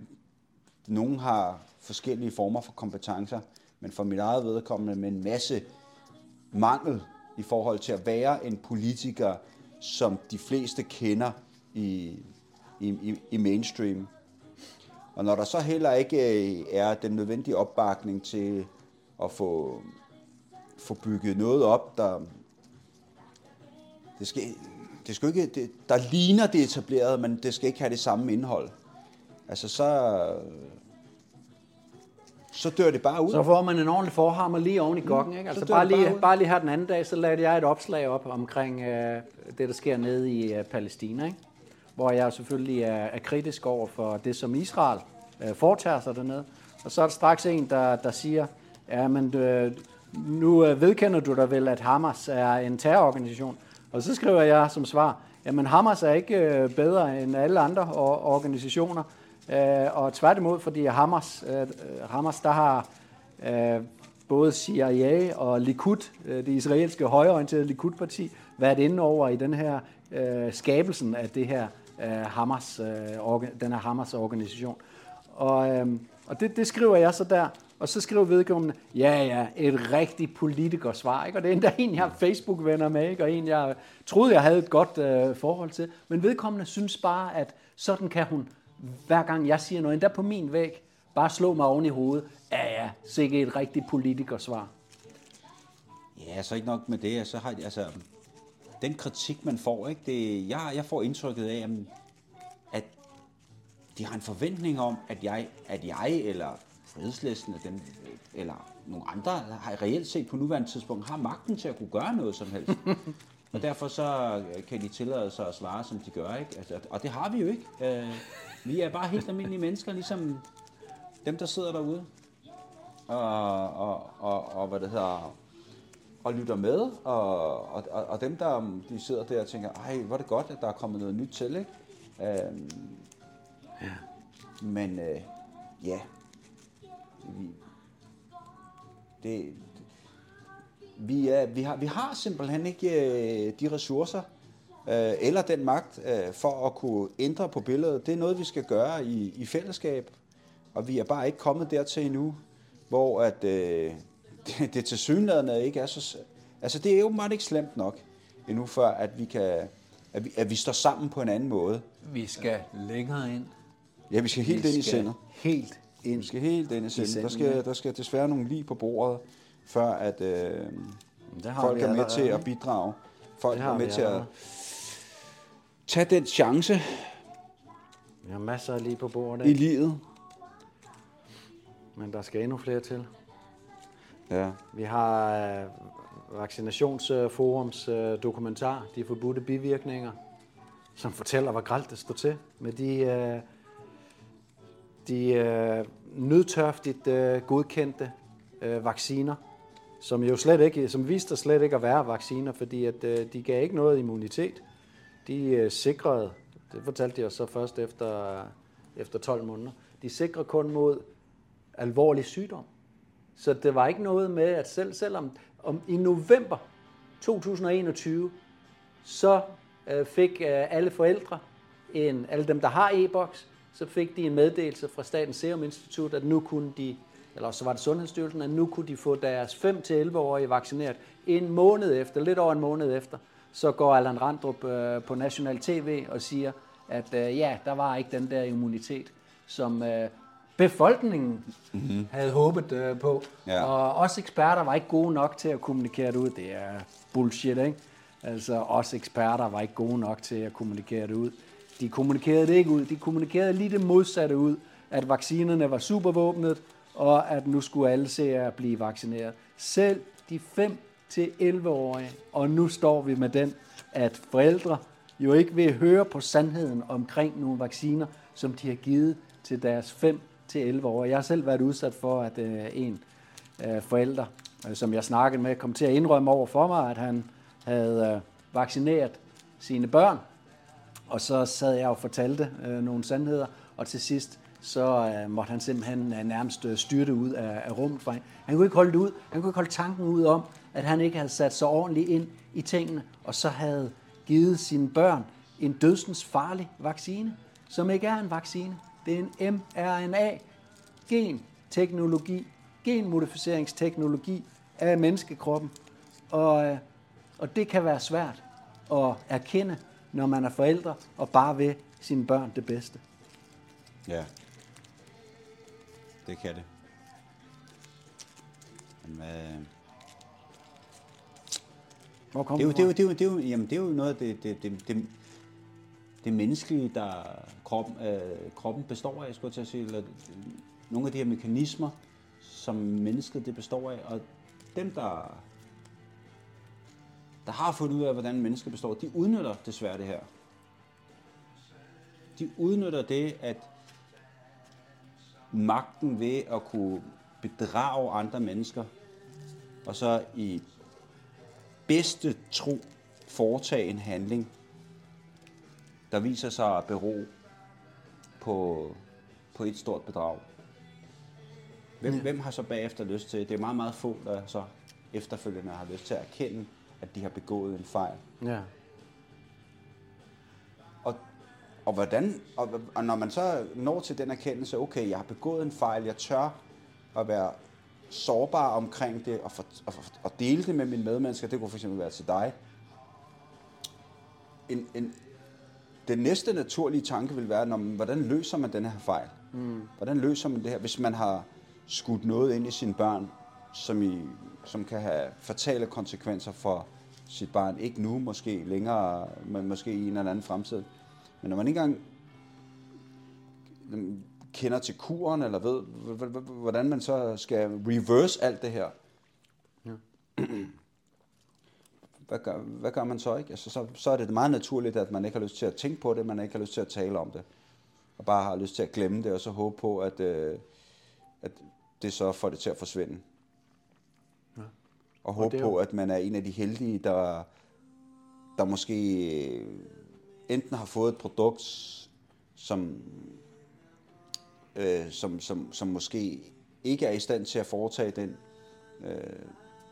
nogen har forskellige former for kompetencer, men for mit eget vedkommende med en masse mangel i forhold til at være en politiker, som de fleste kender i, i, i, i mainstream. Og når der så heller ikke øh, er den nødvendige opbakning til at få, få bygget noget op, der det skal, det skal ikke, det, der ligner det etablerede, men det skal ikke have det samme indhold. Altså så, så dør det bare ud. Så får man en ordentlig forhammer lige oven i gokken. Ikke? så Altså bare bare lige, ud. bare lige her den anden dag, så lagde jeg et opslag op omkring øh, det, der sker nede i øh, Palæstina. Ikke? Hvor jeg selvfølgelig er, er kritisk over for det, som Israel øh, foretager sig dernede. Og så er der straks en, der, der siger, ja, men øh, nu øh, vedkender du dig vel, at Hamas er en terrororganisation. Og så skriver jeg som svar, jamen Hamas er ikke øh, bedre end alle andre or- organisationer. Øh, og tværtimod, fordi Hamas, øh, Hamas der har øh, både CIA og Likud, øh, det israelske højreorienterede Likud-parti, været inde over i den her øh, skabelsen af det her øh, Hamas, øh, orga, den her Hamas-organisation. Og, øh, og det, det skriver jeg så der, Og så skriver vedkommende, ja ja, et rigtigt politikersvar, ikke? Og det er endda en, jeg har Facebook-venner med, ikke? Og en, jeg troede, jeg havde et godt øh, forhold til. Men vedkommende synes bare, at sådan kan hun, hver gang jeg siger noget, endda på min væg, bare slå mig oven i hovedet. Ja ja, sikke et rigtigt politikersvar. Ja, så ikke nok med det. Så har, altså, den kritik, man får, ikke, det, jeg, jeg får indtrykket af, at de har en forventning om, at jeg, at jeg eller fredslisten af dem, eller nogle andre, har reelt set på nuværende tidspunkt, har magten til at kunne gøre noget som helst. og derfor så kan de tillade sig at svare, som de gør. Ikke? Altså, og det har vi jo ikke. Øh, vi er bare helt almindelige mennesker, ligesom dem, der sidder derude. Og, og, og, og hvad det hedder, og lytter med, og, og, og, dem, der de sidder der og tænker, ej, hvor er det godt, at der er kommet noget nyt til, ikke? Øhm, Ja. men øh, ja, vi, det, vi, er, vi, har, vi har simpelthen ikke øh, de ressourcer øh, eller den magt øh, for at kunne ændre på billedet. Det er noget, vi skal gøre i, i fællesskab, og vi er bare ikke kommet dertil endnu, hvor at, øh, det, det til synligheden ikke er så... Altså, det er jo meget ikke slemt nok endnu, før at vi, kan, at vi, at vi står sammen på en anden måde. Vi skal længere ind. Ja, vi skal helt Vi ind i sindet. Helt ind. Vi skal helt ind i sindet. Der skal, der skal desværre nogle lige på bordet, før at øh, Det har folk er med til at bidrage. Folk er med til at tage den chance Vi har masser af lige på bordet, i livet. men der skal endnu flere til. Ja. Vi har øh, Vaccinationsforums øh, dokumentar, De forbudte bivirkninger, som fortæller, hvor gralt det står til med de, øh, de øh, nødtørftigt øh, godkendte øh, vacciner, som jo slet ikke, som viste sig slet ikke at være vacciner, fordi at, øh, de gav ikke noget immunitet. De øh, sikrede, det fortalte de os så først efter, efter 12 måneder, de sikrede kun mod alvorlig sygdom. Så det var ikke noget med, at selv selvom om i november 2021, så øh, fik øh, alle forældre, en, alle dem, der har e-boks, så fik de en meddelelse fra Statens Serum Institut, at nu kunne de, eller så var det Sundhedsstyrelsen, at nu kunne de få deres 5-11-årige vaccineret en måned efter, lidt over en måned efter. Så går Allan Randrup øh, på national tv og siger, at øh, ja, der var ikke den der immunitet, som øh, befolkningen mm-hmm. havde håbet øh, på. Ja. Og os eksperter var ikke gode nok til at kommunikere det ud. Det er bullshit, ikke? Altså, os eksperter var ikke gode nok til at kommunikere det ud. De kommunikerede det ikke ud. De kommunikerede lige det modsatte ud. At vaccinerne var supervåbnet, og at nu skulle alle se at blive vaccineret. Selv de 5-11-årige. Og nu står vi med den, at forældre jo ikke vil høre på sandheden omkring nogle vacciner, som de har givet til deres 5 til 11 år. Jeg har selv været udsat for, at øh, en øh, forælder, øh, som jeg snakkede med, kom til at indrømme over for mig, at han havde øh, vaccineret sine børn. Og så sad jeg og fortalte øh, nogle sandheder, og til sidst så øh, måtte han simpelthen øh, nærmest øh, styrte ud af, af rummet. For han, han kunne ikke holde det ud. Han kunne ikke holde tanken ud om, at han ikke havde sat sig ordentligt ind i tingene, og så havde givet sine børn en dødsens farlig vaccine, som ikke er en vaccine. Det er en mRNA-genteknologi, genmodificeringsteknologi af menneskekroppen. Og, øh, og det kan være svært at erkende, når man er forældre og bare vil sine børn det bedste. Ja. Det kan det. Men, øh, Hvor kom det, er jo, det, er jo, det, er jo, det, er jo, jamen, det er jo noget af det, det, det, det, det menneskelige, der kroppen, øh, kroppen består af, skulle jeg til at sige. Eller, nogle af de her mekanismer, som mennesket det består af. Og dem, der, der har fundet ud af, hvordan mennesket består, de udnytter desværre det her. De udnytter det, at magten ved at kunne bedrage andre mennesker, og så i bedste tro foretage en handling, der viser sig at bero på, på et stort bedrag. Hvem, ja. hvem har så bagefter lyst til, det er meget, meget få, der så efterfølgende har lyst til at erkende, at de har begået en fejl. Ja. Og, hvordan, og, og når man så når til den erkendelse, okay, jeg har begået en fejl, jeg tør at være sårbar omkring det, og, for, og, og dele det med mine medmennesker, det kunne for eksempel være til dig. En, en, den næste naturlige tanke vil være, når, hvordan løser man den her fejl? Mm. Hvordan løser man det her, hvis man har skudt noget ind i sine børn, som, i, som kan have fatale konsekvenser for sit barn? Ikke nu, måske længere, men måske i en eller anden fremtid. Men når man ikke engang kender til kuren, eller ved, hvordan man så skal reverse alt det her, ja. hvad, gør, hvad gør man så ikke? Altså, så, så er det meget naturligt, at man ikke har lyst til at tænke på det, man ikke har lyst til at tale om det, og bare har lyst til at glemme det, og så håbe på, at, øh, at det så får det til at forsvinde. Ja. Og håbe og på, at man er en af de heldige, der, der måske enten har fået et produkt, som øh, som, som, som måske ikke er i stand til at foretage den øh,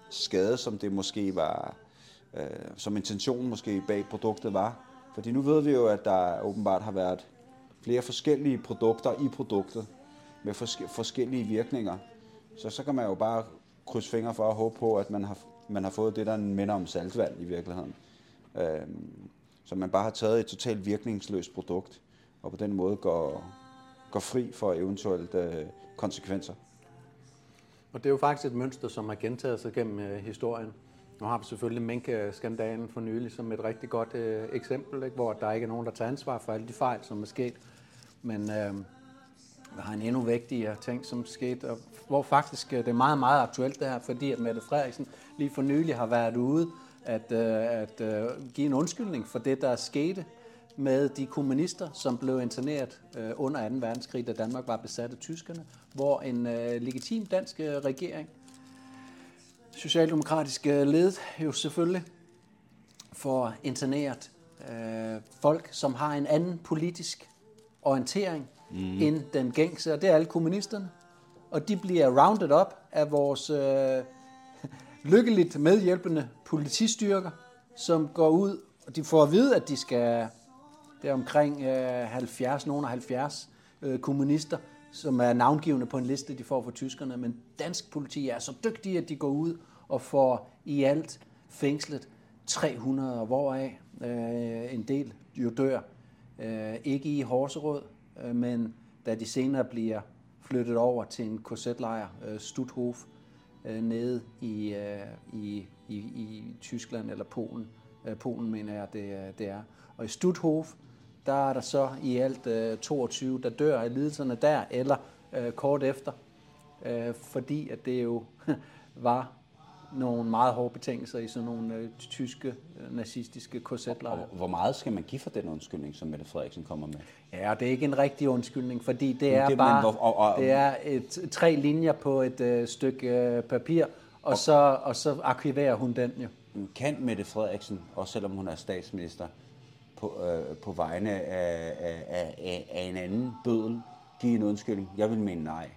skade, som det måske var, øh, som intentionen måske bag produktet var. Fordi nu ved vi jo, at der åbenbart har været flere forskellige produkter i produktet med fors- forskellige virkninger. Så så kan man jo bare krydse fingre for at håbe på, at man har, man har fået det, der minder om saltvand i virkeligheden. Øh, så man bare har taget et totalt virkningsløst produkt, og på den måde går, går fri for eventuelt øh, konsekvenser. Og det er jo faktisk et mønster, som har gentaget sig gennem øh, historien. Nu har vi selvfølgelig minkskandalen for nylig som et rigtig godt øh, eksempel, ikke? hvor der ikke er nogen, der tager ansvar for alle de fejl, som er sket. Men øh, der har en endnu vigtigere ting, som er sket, og hvor faktisk øh, det er meget, meget aktuelt det her, fordi at Mette Frederiksen lige for nylig har været ude at, øh, at øh, give en undskyldning for det, der skete med de kommunister, som blev interneret øh, under 2. verdenskrig, da Danmark var besat af tyskerne, hvor en legitim dansk regering, socialdemokratisk ledet jo selvfølgelig, får interneret øh, folk, som har en anden politisk orientering mm. end den gængse, og det er alle kommunisterne. Og de bliver rounded up af vores øh, lykkeligt medhjælpende politistyrker, som går ud, og de får at vide, at de skal det er omkring øh, 70, nogen af 70 øh, kommunister, som er navngivende på en liste, de får fra tyskerne. Men dansk politi er så dygtige, at de går ud og får i alt fængslet 300, hvoraf øh, en del jo dør. Øh, ikke i Horserød, øh, men da de senere bliver flyttet over til en korsetlejr, øh, Stutthof, øh, nede i, øh, i, i, i Tyskland eller Polen. Øh, Polen mener jeg, det, øh, det er. Og i Stutthof, der er der så i alt øh, 22, der dør af lidelserne der, eller øh, kort efter, øh, fordi at det jo var nogle meget hårde betingelser i sådan nogle øh, tyske øh, nazistiske korsetlejre. Hvor meget skal man give for den undskyldning, som Mette Frederiksen kommer med? Ja, det er ikke en rigtig undskyldning, fordi det er det, bare men, og, og, det er et, tre linjer på et øh, stykke øh, papir, og, og, så, og så arkiverer hun den jo. Kan Mette Frederiksen, også selvom hun er statsminister, på, øh, på vegne af, af, af, af en anden bødel give en undskyldning? Jeg vil mene nej.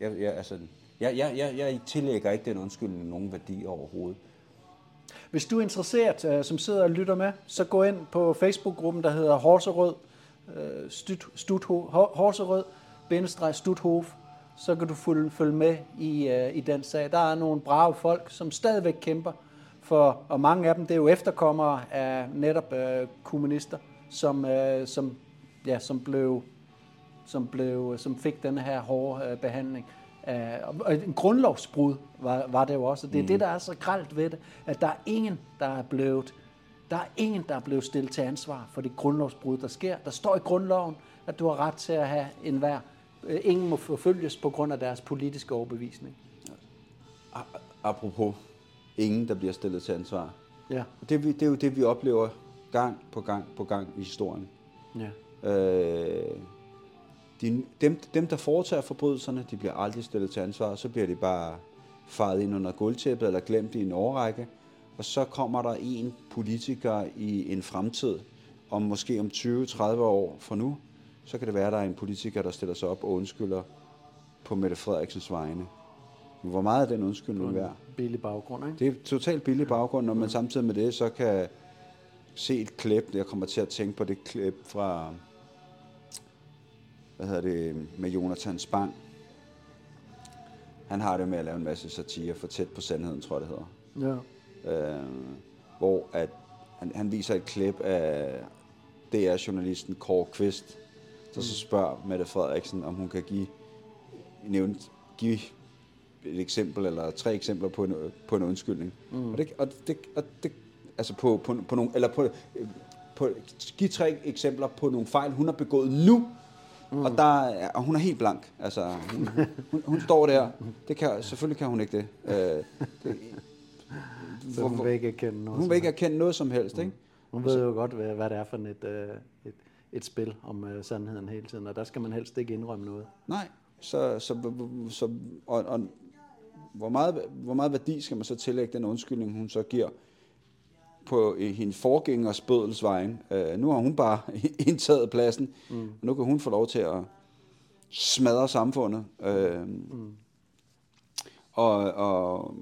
Jeg, jeg, altså, jeg, jeg, jeg, jeg tillægger ikke den undskyldning nogen værdi overhovedet. Hvis du er interesseret, øh, som sidder og lytter med, så gå ind på Facebook-gruppen, der hedder Horserød, øh, Stut, Stut, Horserød, bindestreg Stuthof, så kan du følge med i, øh, i den sag. Der er nogle brave folk, som stadigvæk kæmper for, og mange af dem, det er jo efterkommere af netop øh, kommunister, som, øh, som, ja, som, blev, som, blev, som fik den her hårde øh, behandling. Øh, og en grundlovsbrud var, var det jo også. Det er mm. det, der er så gralt ved det, at der er ingen, der er blevet der er ingen, der er blevet stillet til ansvar for det grundlovsbrud, der sker. Der står i grundloven, at du har ret til at have en hver. Øh, ingen må forfølges på grund af deres politiske overbevisning. Apropos ingen, der bliver stillet til ansvar. Ja. Det, det er jo det, vi oplever gang på gang på gang i historien. Ja. Øh, de, dem, dem, der foretager forbrydelserne, de bliver aldrig stillet til ansvar, så bliver de bare faret ind under gulvtæppet eller glemt i en årrække. Og så kommer der en politiker i en fremtid, om måske om 20-30 år fra nu, så kan det være, at der er en politiker, der stiller sig op og undskylder på Mette Frederiksens vegne. Hvor meget er den undskyldning værd? Billig baggrund, ikke? Det er totalt billig baggrund, når man samtidig med det så kan se et klip. Jeg kommer til at tænke på det klip fra, hvad hedder det, med Jonathan Spang, han har det med at lave en masse satire for tæt på sandheden, tror jeg det hedder. Ja. Øh, hvor at han, han viser et klip af DR-journalisten Kåre Kvist, der så spørger Mette Frederiksen, om hun kan give, nævne, give et eksempel eller tre eksempler på en, på en undskyldning. Mm. Og det, og det, og det altså på, på, på nogle, eller på, på, give tre eksempler på nogle fejl, hun har begået nu, mm. og, der, er- og hun er helt blank. Altså, hun, hun, hun står der. Det kan, selvfølgelig kan hun ikke det. Øh, det Så hun vil ikke erkende noget. hun vil ikke erkende noget som helst, ikke? Hun ved jo godt, hvad, hvad det er for et, øh, et, et spil om øh, sandheden hele tiden, og der skal man helst ikke indrømme noget. Nej. Så, så, så og, og, hvor, meget, hvor meget værdi skal man så tillægge den undskyldning, hun så giver på i hendes forgængers bødelsvejen? Øh, nu har hun bare indtaget pladsen, mm. og nu kan hun få lov til at smadre samfundet. Øh, mm. og, og,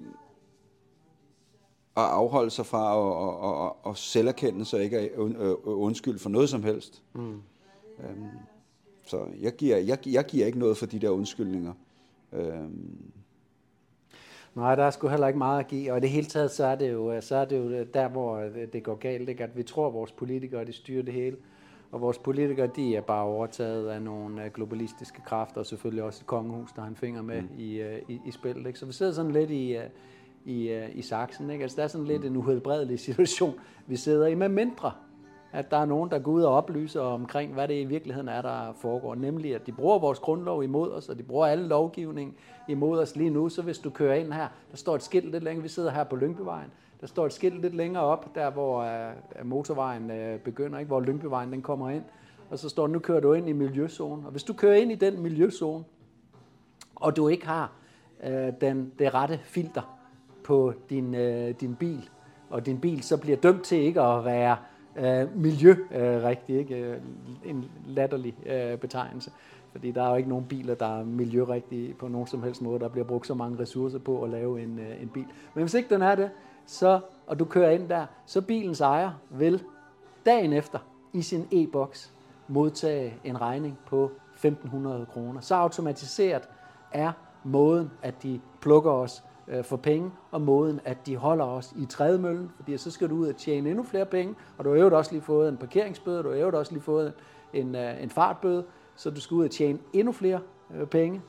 og afholde sig fra at og, og, og, og selverkende sig ikke und- øh, undskyld for noget som helst. Mm. Øhm, så jeg giver, jeg, jeg giver ikke noget for de der undskyldninger. Øhm, Nej, der er sgu heller ikke meget at give, og i det hele taget, så er det jo, så er det jo der, hvor det- det går galt, ikke? at vi tror, at vores politikere, de styrer det hele, og vores politikere, de er bare overtaget af nogle øh, globalistiske kræfter, og selvfølgelig også et kongehus, der har en finger med mm. i, øh, i, i spillet. Ikke? Så vi sidder sådan lidt i, øh, i, øh, i saksen, ikke? Altså, der er sådan lidt en uhelbredelig situation, vi sidder i, med mindre, at der er nogen, der går ud og oplyser omkring, hvad det i virkeligheden er, der foregår. Nemlig, at de bruger vores grundlov imod os, og de bruger alle lovgivning imod os lige nu. Så hvis du kører ind her, der står et skilt lidt længere, vi sidder her på Lyngbyvejen, der står et skilt lidt længere op, der hvor øh, motorvejen øh, begynder, ikke? hvor Lyngbyvejen den kommer ind. Og så står nu kører du ind i miljøzonen. Og hvis du kører ind i den miljøzone, og du ikke har øh, den, det rette filter på din, øh, din bil, og din bil så bliver dømt til ikke at være øh, miljø øh, rigtig, ikke? Øh, en latterlig øh, betegnelse. Fordi der er jo ikke nogen biler, der er miljørigtige på nogen som helst måde. Der bliver brugt så mange ressourcer på at lave en, øh, en bil. Men hvis ikke den er det, så, og du kører ind der, så bilens ejer vil dagen efter i sin e-boks modtage en regning på 1.500 kroner. Så automatiseret er måden, at de plukker os øh, for penge, og måden, at de holder os i trædemøllen, fordi så skal du ud og tjene endnu flere penge, og du har jo øvrigt også lige fået en parkeringsbøde, du har jo øvrigt også lige fået en, øh, en fartbøde, så du skal ud og tjene endnu flere øh, penge,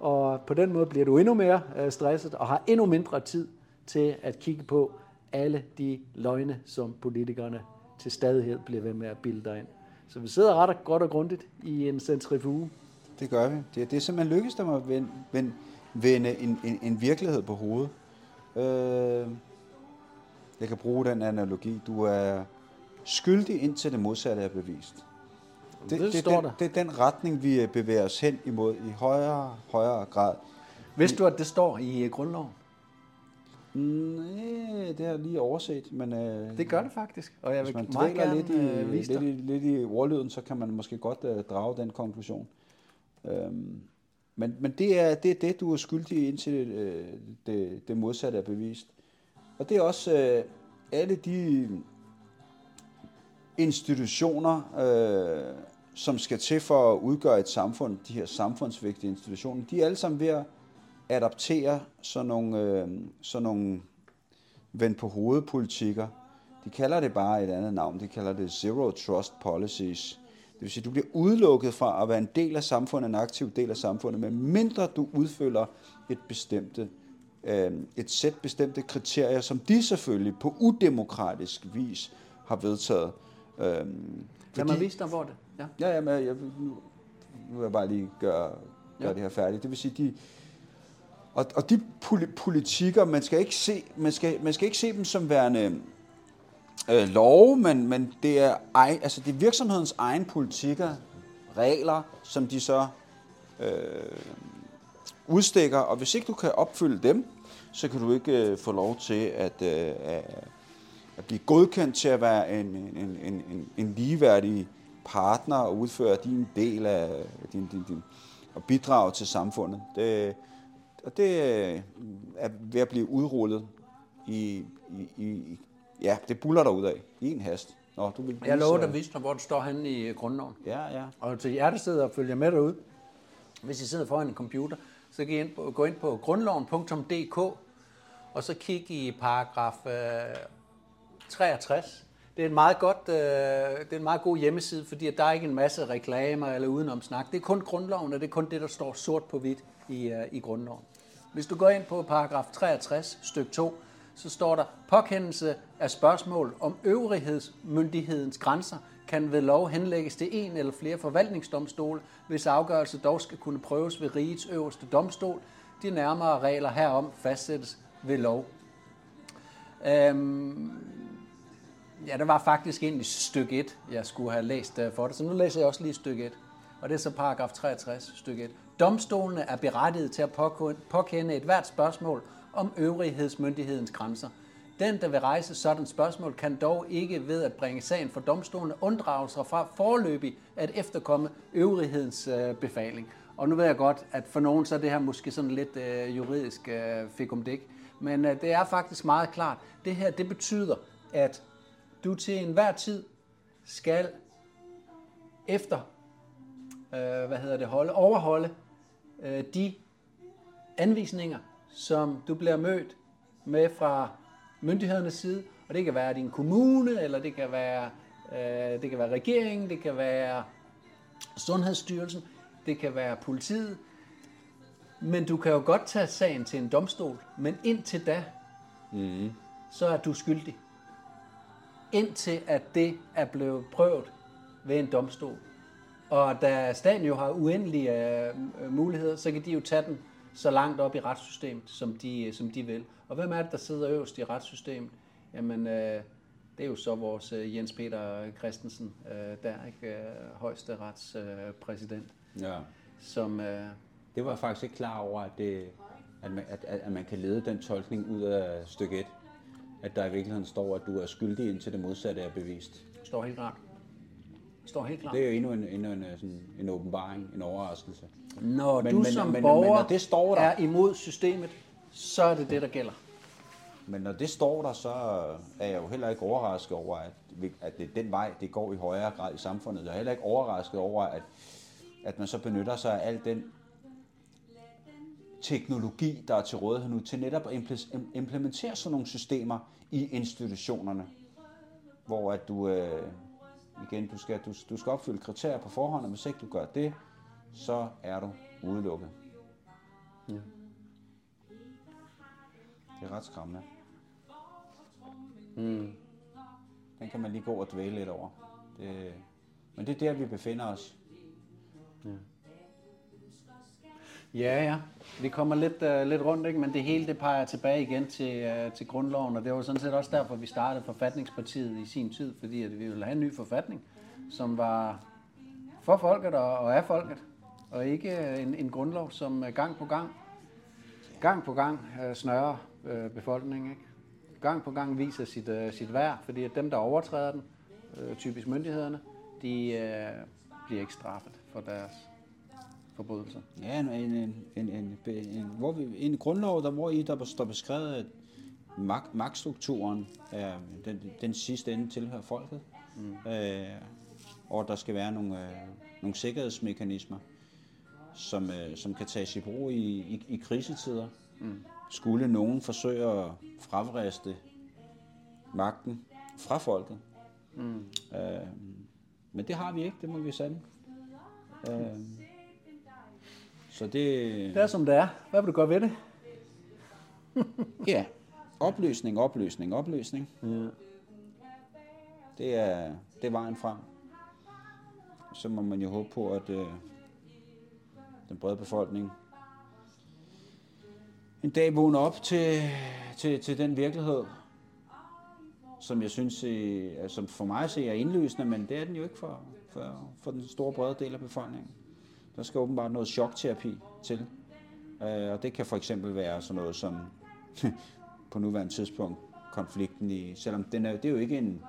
og på den måde bliver du endnu mere øh, stresset, og har endnu mindre tid til at kigge på alle de løgne, som politikerne til stadighed bliver ved med at bilde dig ind. Så vi sidder ret godt og grundigt i en centrifuge. det gør vi. Det, er det som man lykkes dem at vende, vende, vende en, en, en virkelighed på hovedet. Øh, jeg kan bruge den analogi. Du er skyldig indtil det modsatte er bevist. Det, Det det, står det, der. det er den retning, vi øh, bevæger os hen imod i højere højere grad. Vidste du, at det står i øh, grundloven? Nej, det har jeg lige overset, men øh, Det gør det faktisk, og jeg vil man meget gerne lidt i, øh, vise lidt, i, lidt i ordlyden, så kan man måske godt øh, drage den konklusion. Øhm, men, men det er, det er det, du er skyldig indtil øh, det, det modsatte er bevist. Og det er også øh, alle de institutioner, øh, som skal til for at udgøre et samfund, de her samfundsvigtige institutioner, de er alle sammen ved at adaptere sådan nogle, øh, sådan nogle vend på hovedet politikker. De kalder det bare et andet navn. De kalder det Zero Trust Policies. Det vil sige, at du bliver udelukket fra at være en del af samfundet, en aktiv del af samfundet, med mindre du udfylder et bestemte, øh, et sæt bestemte kriterier, som de selvfølgelig på udemokratisk vis har vedtaget. Øh, Lad mig vise dig, hvor det ja. Ja, ja, men jeg, nu, nu vil jeg bare lige gøre, gøre Ja. det her færdigt. Det vil sige, de, og, og de poli- politikker, man skal, ikke se, man, skal, man skal ikke se dem som værende øh, love, men, men det, er ej, altså det er virksomhedens egen politikker, regler, som de så øh, udstikker, og hvis ikke du kan opfylde dem, så kan du ikke øh, få lov til at, øh, at, blive godkendt til at være en, en, en, en, en ligeværdig partner og udføre din del af din, din, din og bidrage til samfundet. Det, og det øh, er ved at blive udrullet i, i, i ja, det buller der ud af i en hast. Nå, du vil Jeg lover dig øh, dig, hvor det står henne i grundloven. Ja, ja. Og til jer, der sidder og følger med derude, hvis I sidder foran en computer, så gå ind på, gå ind på grundloven.dk, og så kig i paragraf øh, 63. Det er en meget godt, øh, det er en meget god hjemmeside, fordi at der er ikke en masse reklamer eller udenom snak. Det er kun grundloven, og det er kun det, der står sort på hvidt i, øh, i grundloven. Hvis du går ind på paragraf 63, stykke 2, så står der, påkendelse af spørgsmål om øvrighedsmyndighedens grænser kan ved lov henlægges til en eller flere forvaltningsdomstole, hvis afgørelse dog skal kunne prøves ved rigets øverste domstol. De nærmere regler herom fastsættes ved lov. Øhm, ja, det var faktisk egentlig stykke 1, jeg skulle have læst øh, for det, så nu læser jeg også lige stykke 1. Og det er så paragraf 63, stykke 1. Domstolene er berettiget til at påkende et hvert spørgsmål om øvrighedsmyndighedens grænser. Den, der vil rejse sådan spørgsmål, kan dog ikke ved at bringe sagen for domstolene unddrage sig fra forløbig at efterkomme øvrighedens øh, befaling. Og nu ved jeg godt, at for nogen så er det her måske sådan lidt øh, juridisk øh, fikumdik, men øh, det er faktisk meget klart. Det her, det betyder, at du til enhver tid skal efter, øh, hvad hedder det, holde, overholde øh, de anvisninger, som du bliver mødt med fra myndighedernes side, og det kan være din kommune, eller det kan være, øh, det kan være regeringen, det kan være Sundhedsstyrelsen, det kan være politiet, men du kan jo godt tage sagen til en domstol, men indtil da, mm. så er du skyldig. Indtil at det er blevet prøvet ved en domstol. Og da staten jo har uendelige øh, muligheder, så kan de jo tage den så langt op i retssystemet, som de, som de vil. Og hvem er det, der sidder øverst i retssystemet? Jamen, øh, det er jo så vores øh, Jens Peter Christensen, øh, der ikke øh, højeste retspræsident. Øh, Ja. som, øh, Det var jeg faktisk ikke klar over, at, det, at, man, at, at man kan lede den tolkning ud af stykke 1. At der i virkeligheden står, at du er skyldig, indtil det modsatte er bevist. står helt klart. Står helt klart. Det er jo endnu en, endnu en, øh, sådan, en åbenbaring, en overraskelse. Når Men- du men- som men- men borger når det står der- er imod systemet, så er det det, der gælder. Men når det står der, så er jeg jo heller ikke overrasket over, at, vi- at det er den vej, det går i højere grad i samfundet. Jeg er heller ikke overrasket over, at, at man så benytter sig af al den teknologi, der er til rådighed nu, til netop at impl- implementere sådan nogle systemer i institutionerne. Hvor at du, øh, igen, du skal, du, du skal opfylde kriterier på forhånd, og hvis ikke du gør det, så er du udelukket. Ja. Det er ret skræmmende. Mm. Den kan man lige gå og dvæle lidt over. Det, men det er der, vi befinder os. Ja, ja. ja. Vi kommer lidt, uh, lidt rundt, ikke? men det hele det peger tilbage igen til, uh, til grundloven, og det var sådan set også derfor, vi startede forfatningspartiet i sin tid, fordi at vi ville have en ny forfatning, som var for folket og, og af folket, og ikke øh, en, en grundlov, som gang på gang, gang på gang uh, snører uh, befolkningen, ikke? gang på gang viser sit, uh, sit værd, fordi at dem, der overtræder den, uh, typisk myndighederne, de uh, bliver ikke straffet for deres forbrydelser. Ja, en, en, en, en, en, en, hvor vi, en grundlov, der, hvor i der står beskrevet, at magt, magtstrukturen er, den, den sidste ende tilhører folket. Mm. Øh, og der skal være nogle, øh, nogle sikkerhedsmekanismer, som, øh, som kan tages i brug i, i, i krisetider. Mm. Skulle nogen forsøge at fravriste magten fra folket. Mm. Øh, men det har vi ikke, det må vi sande. Øh, så det... Det er som det er. Hvad vil du gøre ved det? Ja, opløsning, opløsning, opløsning. Ja. Det er, det er vejen frem. Så må man jo håbe på, at øh, den brede befolkning en dag vågner op til, til, til den virkelighed, som jeg synes, øh, som for mig at se er indløsende, men det er den jo ikke for, for, for den store brede del af befolkningen. Der skal åbenbart noget chokterapi til. Øh, og det kan for eksempel være sådan noget som på nuværende tidspunkt konflikten i, selvom den er, det er jo ikke en,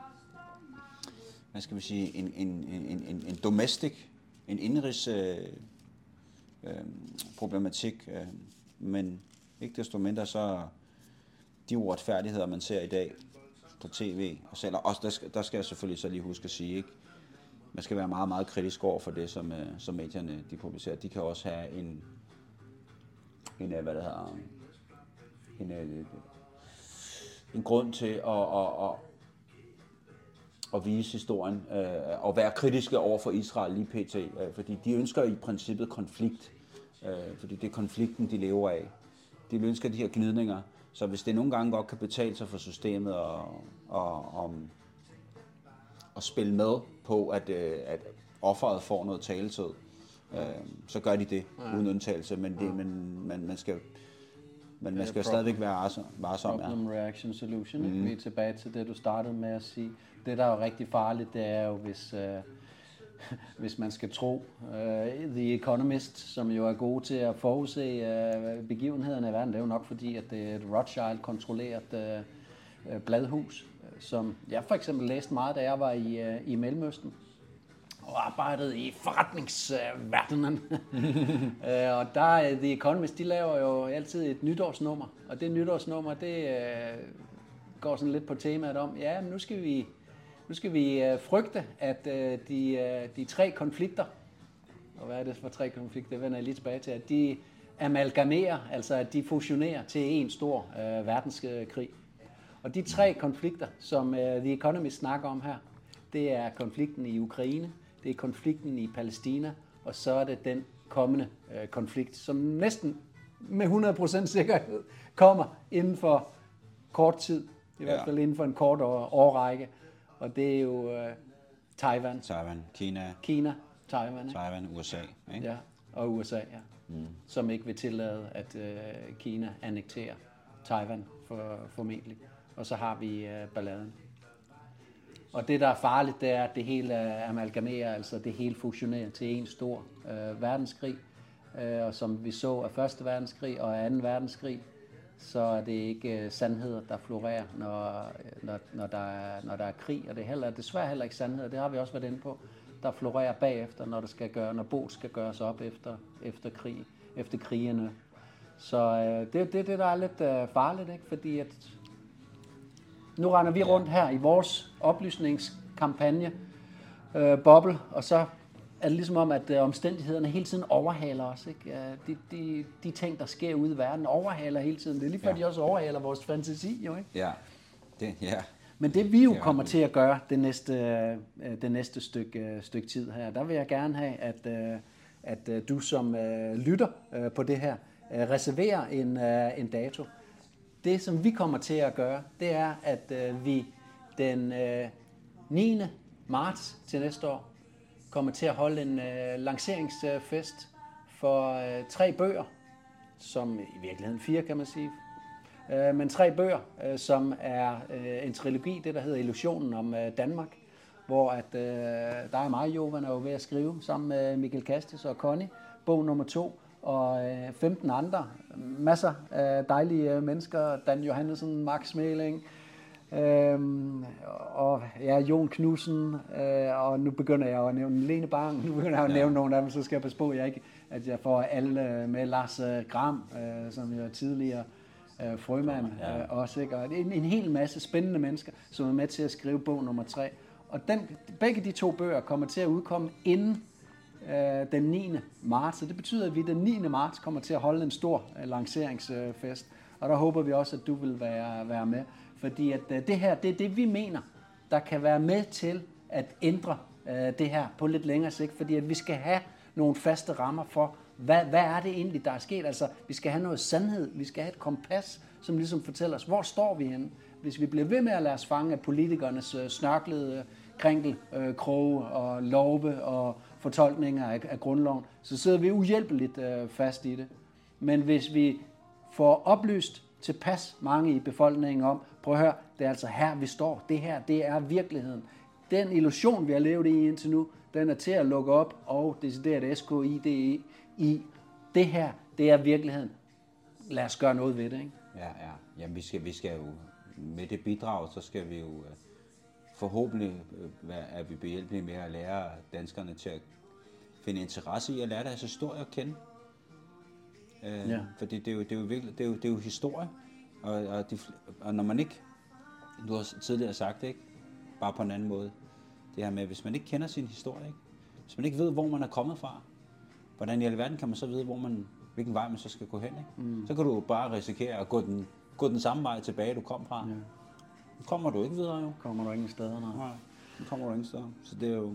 hvad skal vi sige, en, en, en, en, en domestic, en indrigs øh, øh, problematik, øh, men ikke desto mindre så de uretfærdigheder, man ser i dag på tv, og selv, også der, skal, der skal jeg selvfølgelig så lige huske at sige, ikke? Man skal være meget, meget kritisk over for det, som, øh, som medierne de publicerer. De kan også have en, en øh, hvad det hedder, en, en, en grund til at, at, at, at vise historien øh, og være kritiske over for Israel lige pt. Øh, fordi de ønsker i princippet konflikt, øh, fordi det er konflikten, de lever af. De ønsker de her gnidninger, så hvis det nogle gange godt kan betale sig for systemet og, og, og, at spille med på, at, øh, at offeret får noget taletid, øh, så gør de det ja. uden undtagelse. Men, det, men man, man skal men man skal jo stadigvæk være varsom. problem, ja. reaction, solution. Mm. Vi er tilbage til det, du startede med at sige. Det, der er jo rigtig farligt, det er jo, hvis, øh, hvis man skal tro øh, The Economist, som jo er gode til at forudse øh, begivenhederne i verden. Det er jo nok fordi, at det er et Rothschild-kontrolleret øh, bladhus, som jeg for eksempel læste meget, da jeg var i, øh, i Mellemøsten og arbejdede i forretningsverdenen. øh, og der, øh, The Economist, de laver jo altid et nytårsnummer, og det nytårsnummer, det øh, går sådan lidt på temaet om, ja, men nu skal vi, nu skal vi øh, frygte, at øh, de, øh, de tre konflikter, og hvad er det for tre konflikter, det vender jeg lige tilbage til, at de amalgamerer, altså at de fusionerer til en stor øh, verdenskrig. Og de tre konflikter, som øh, The Economist snakker om her, det er konflikten i Ukraine, det er konflikten i Palæstina, og så er det den kommende øh, konflikt, som næsten med 100% sikkerhed kommer inden for kort tid, i ja. hvert fald inden for en kort årrække, og det er jo øh, Taiwan. Taiwan, Kina. Kina, Taiwan. Ikke? Taiwan, USA. Ikke? Ja, og USA, ja. Mm. Som ikke vil tillade, at øh, Kina annekterer Taiwan for, formentlig. Og så har vi øh, balladen. Og det, der er farligt, det er, at det hele amalgamerer, altså det hele fusionerer til en stor øh, verdenskrig. Øh, og som vi så af Første Verdenskrig og af 2. verdenskrig, så er det ikke øh, sandheder, der florerer, når, øh, når, når, der er, når der er krig. Og det er heller, desværre heller ikke sandheder, det har vi også været inde på, der florerer bagefter, når, der skal gøre, når bo skal gøres op efter, efter, krig, efter krigene. Så øh, det er det, det, der er lidt øh, farligt, ikke? fordi at nu render vi rundt her i vores oplysningskampagne, øh, boble, og så er det ligesom om, at øh, omstændighederne hele tiden overhaler os. Ikke? De, de, de ting, der sker ude i verden, overhaler hele tiden. Det er lige før, ja. de også overhaler vores fantasi. Jo, ikke? Ja. Det, ja. Men det vi jo kommer til at gøre det næste, øh, det næste stykke, øh, stykke tid her, der vil jeg gerne have, at, at du som lytter på det her, reserverer en, en dato det, som vi kommer til at gøre, det er, at øh, vi den øh, 9. marts til næste år kommer til at holde en øh, lanceringsfest for øh, tre bøger, som i virkeligheden fire, kan man sige. Øh, men tre bøger, øh, som er øh, en trilogi, det der hedder Illusionen om øh, Danmark, hvor at, øh, der er mig, Jovan, er jo ved at skrive sammen med Michael Kastis og Connie, bog nummer to, og 15 øh, andre. Masser af dejlige øh, mennesker. Dan Johansen, Max Meling, Øhm, og ja, Jon Knudsen, øh, og nu begynder jeg at nævne Lene Bang, nu begynder jeg at ja. nævne nogle af dem, så skal jeg passe på, at jeg, ikke, at jeg får alle med Lars Gram, øh, som jo er tidligere øh, frømand ja. øh, også, ikke? og en, en hel masse spændende mennesker, som er med til at skrive bog nummer tre. Og den, begge de to bøger kommer til at udkomme inden øh, den 9. marts. Så det betyder, at vi den 9. marts kommer til at holde en stor øh, lanceringsfest. Og der håber vi også, at du vil være, være med. Fordi at øh, det her, det er det, vi mener, der kan være med til at ændre øh, det her på lidt længere sigt. Fordi at vi skal have nogle faste rammer for, hvad, hvad er det egentlig, der er sket? Altså, vi skal have noget sandhed, vi skal have et kompas, som ligesom fortæller os, hvor står vi henne? Hvis vi bliver ved med at lade os fange af politikernes øh, snørklede krinkelkroge øh, og love og fortolkninger af, af grundloven, så sidder vi uhjælpeligt øh, fast i det. Men hvis vi får oplyst tilpas mange i befolkningen om, prøv at høre, det er altså her, vi står. Det her, det er virkeligheden. Den illusion, vi har levet i indtil nu, den er til at lukke op og decideret SKIDE i. Det her, det er virkeligheden. Lad os gøre noget ved det, ikke? Ja, ja. Jamen, vi skal, vi skal jo, med det bidrag, så skal vi jo øh, forhåbentlig øh, er vi behjælpelige med at lære danskerne til at finde interesse i at lære deres historie at kende. Øh, ja. Fordi det er, jo, det, er jo virkelig, det, er jo, det er jo historie, og, og, de, og når man ikke, du har tidligere sagt det, ikke? bare på en anden måde, det her med, hvis man ikke kender sin historie, ikke? hvis man ikke ved, hvor man er kommet fra, hvordan i alverden kan man så vide, hvor man, hvilken vej man så skal gå hen. Ikke? Mm. Så kan du bare risikere at gå den, gå den samme vej tilbage, du kom fra. Ja. Nu kommer du ikke videre jo. Kommer du ingen steder, nej. Nej, nu kommer du ingen steder. Så det er jo...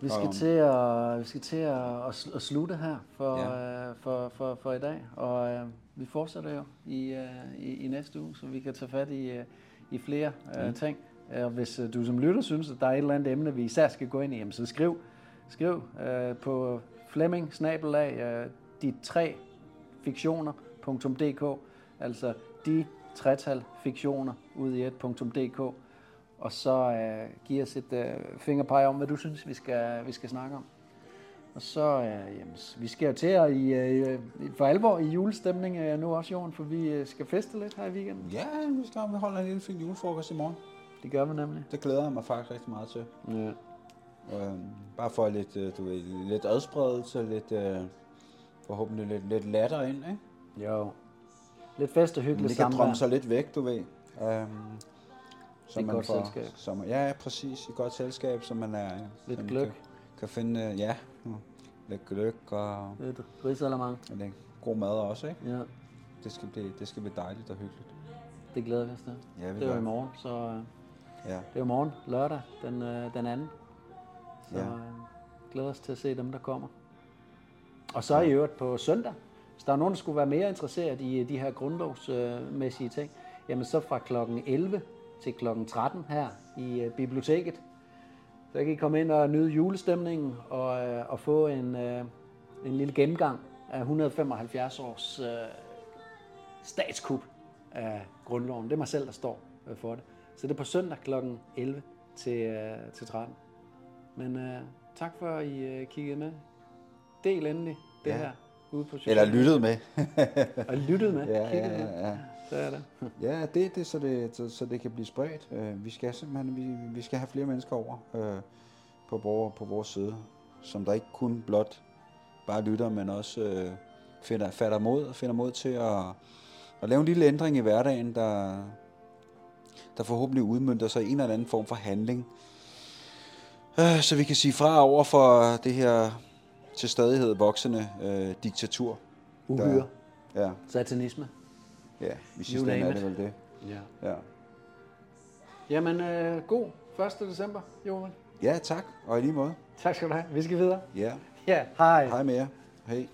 Vi skal til at, vi skal til at, at, at slutte her for, Ja. ja. for, for, for i dag, og øh, vi fortsætter jo i, øh, i, i næste uge, så vi kan tage fat i, øh, i flere øh, ting. Og hvis øh, du som lytter synes, at der er et eller andet emne, vi især skal gå ind i, jamen, så skriv, skriv øh, på Flemming snabelag øh, de tre fiktioner.dk, altså de tretal fiktioner ud i et.dk, og så øh, giv os et øh, fingerpege om, hvad du synes, vi skal, vi skal snakke om. Og så, øh, jamen, vi skal jo til at i, øh, for alvor i julestemning øh, nu også, Jon, for vi øh, skal feste lidt her i weekenden. Ja, vi skal vi holde en lille fin julefrokost i morgen. Det gør vi nemlig. Det glæder jeg mig faktisk rigtig meget til. Ja. Øhm, bare for lidt, øh, du ved, lidt adspredelse, lidt, øh, forhåbentlig lidt, lidt latter ind, ikke? Jo. Lidt fest og hyggeligt Det kan drømme sig lidt væk, du ved. Øhm, så I godt selskab. Som, ja, præcis. I godt selskab, så man er... Lidt man gløgg. Kan, kan finde, ja, lidt gløk og, Lidt risalamang. og lidt god mad også, ikke? Ja, Det skal, blive, det skal blive dejligt og hyggeligt. det glæder vi os til. Ja, vi Det er jo i morgen, så øh, Ja, det er jo i morgen, lørdag, den, øh, den anden. Så Ja. øh, glæder os til at se dem, der kommer. Og så i øvrigt på søndag, hvis der er nogen, der skulle være mere interesseret i øh, de her grundlovsmæssige ting, jamen så fra klokken 11 til klokken 13 her i øh, biblioteket, så kan I komme ind og nyde julestemningen og, øh, og få en, en lille gennemgang af 175 års øh, statskup af grundloven. Det er mig selv, der står for det. Så det er på søndag kl. 11 til, øh, til 13. Men øh, tak for, at I øh, kiggede med. Del endelig det Ja. her ude på Eller lyttet med. Og lyttet med. ja, ja, ja, ja. Så er det. Ja, det det, så det, så, så det kan blive spredt. Øh, vi skal simpelthen vi, vi skal have flere mennesker over øh, på, vores, på vores side, som der ikke kun blot bare lytter, men også øh, finder, fatter mod og finder mod til at, at lave en lille ændring i hverdagen, der, der forhåbentlig udmyndter sig i en eller anden form for handling. Øh, så vi kan sige fra over for det her til stadighed voksende øh, diktatur. Uhyre. Ja, Satanisme. ja, i sidste You ende name er det vel det. Ja. Ja. Jamen, øh, god 1. december, Johan. Ja, tak. Og i lige måde. Tak skal du have. Vi skal videre. Ja. Ja, hej. Hej med jer. Hej.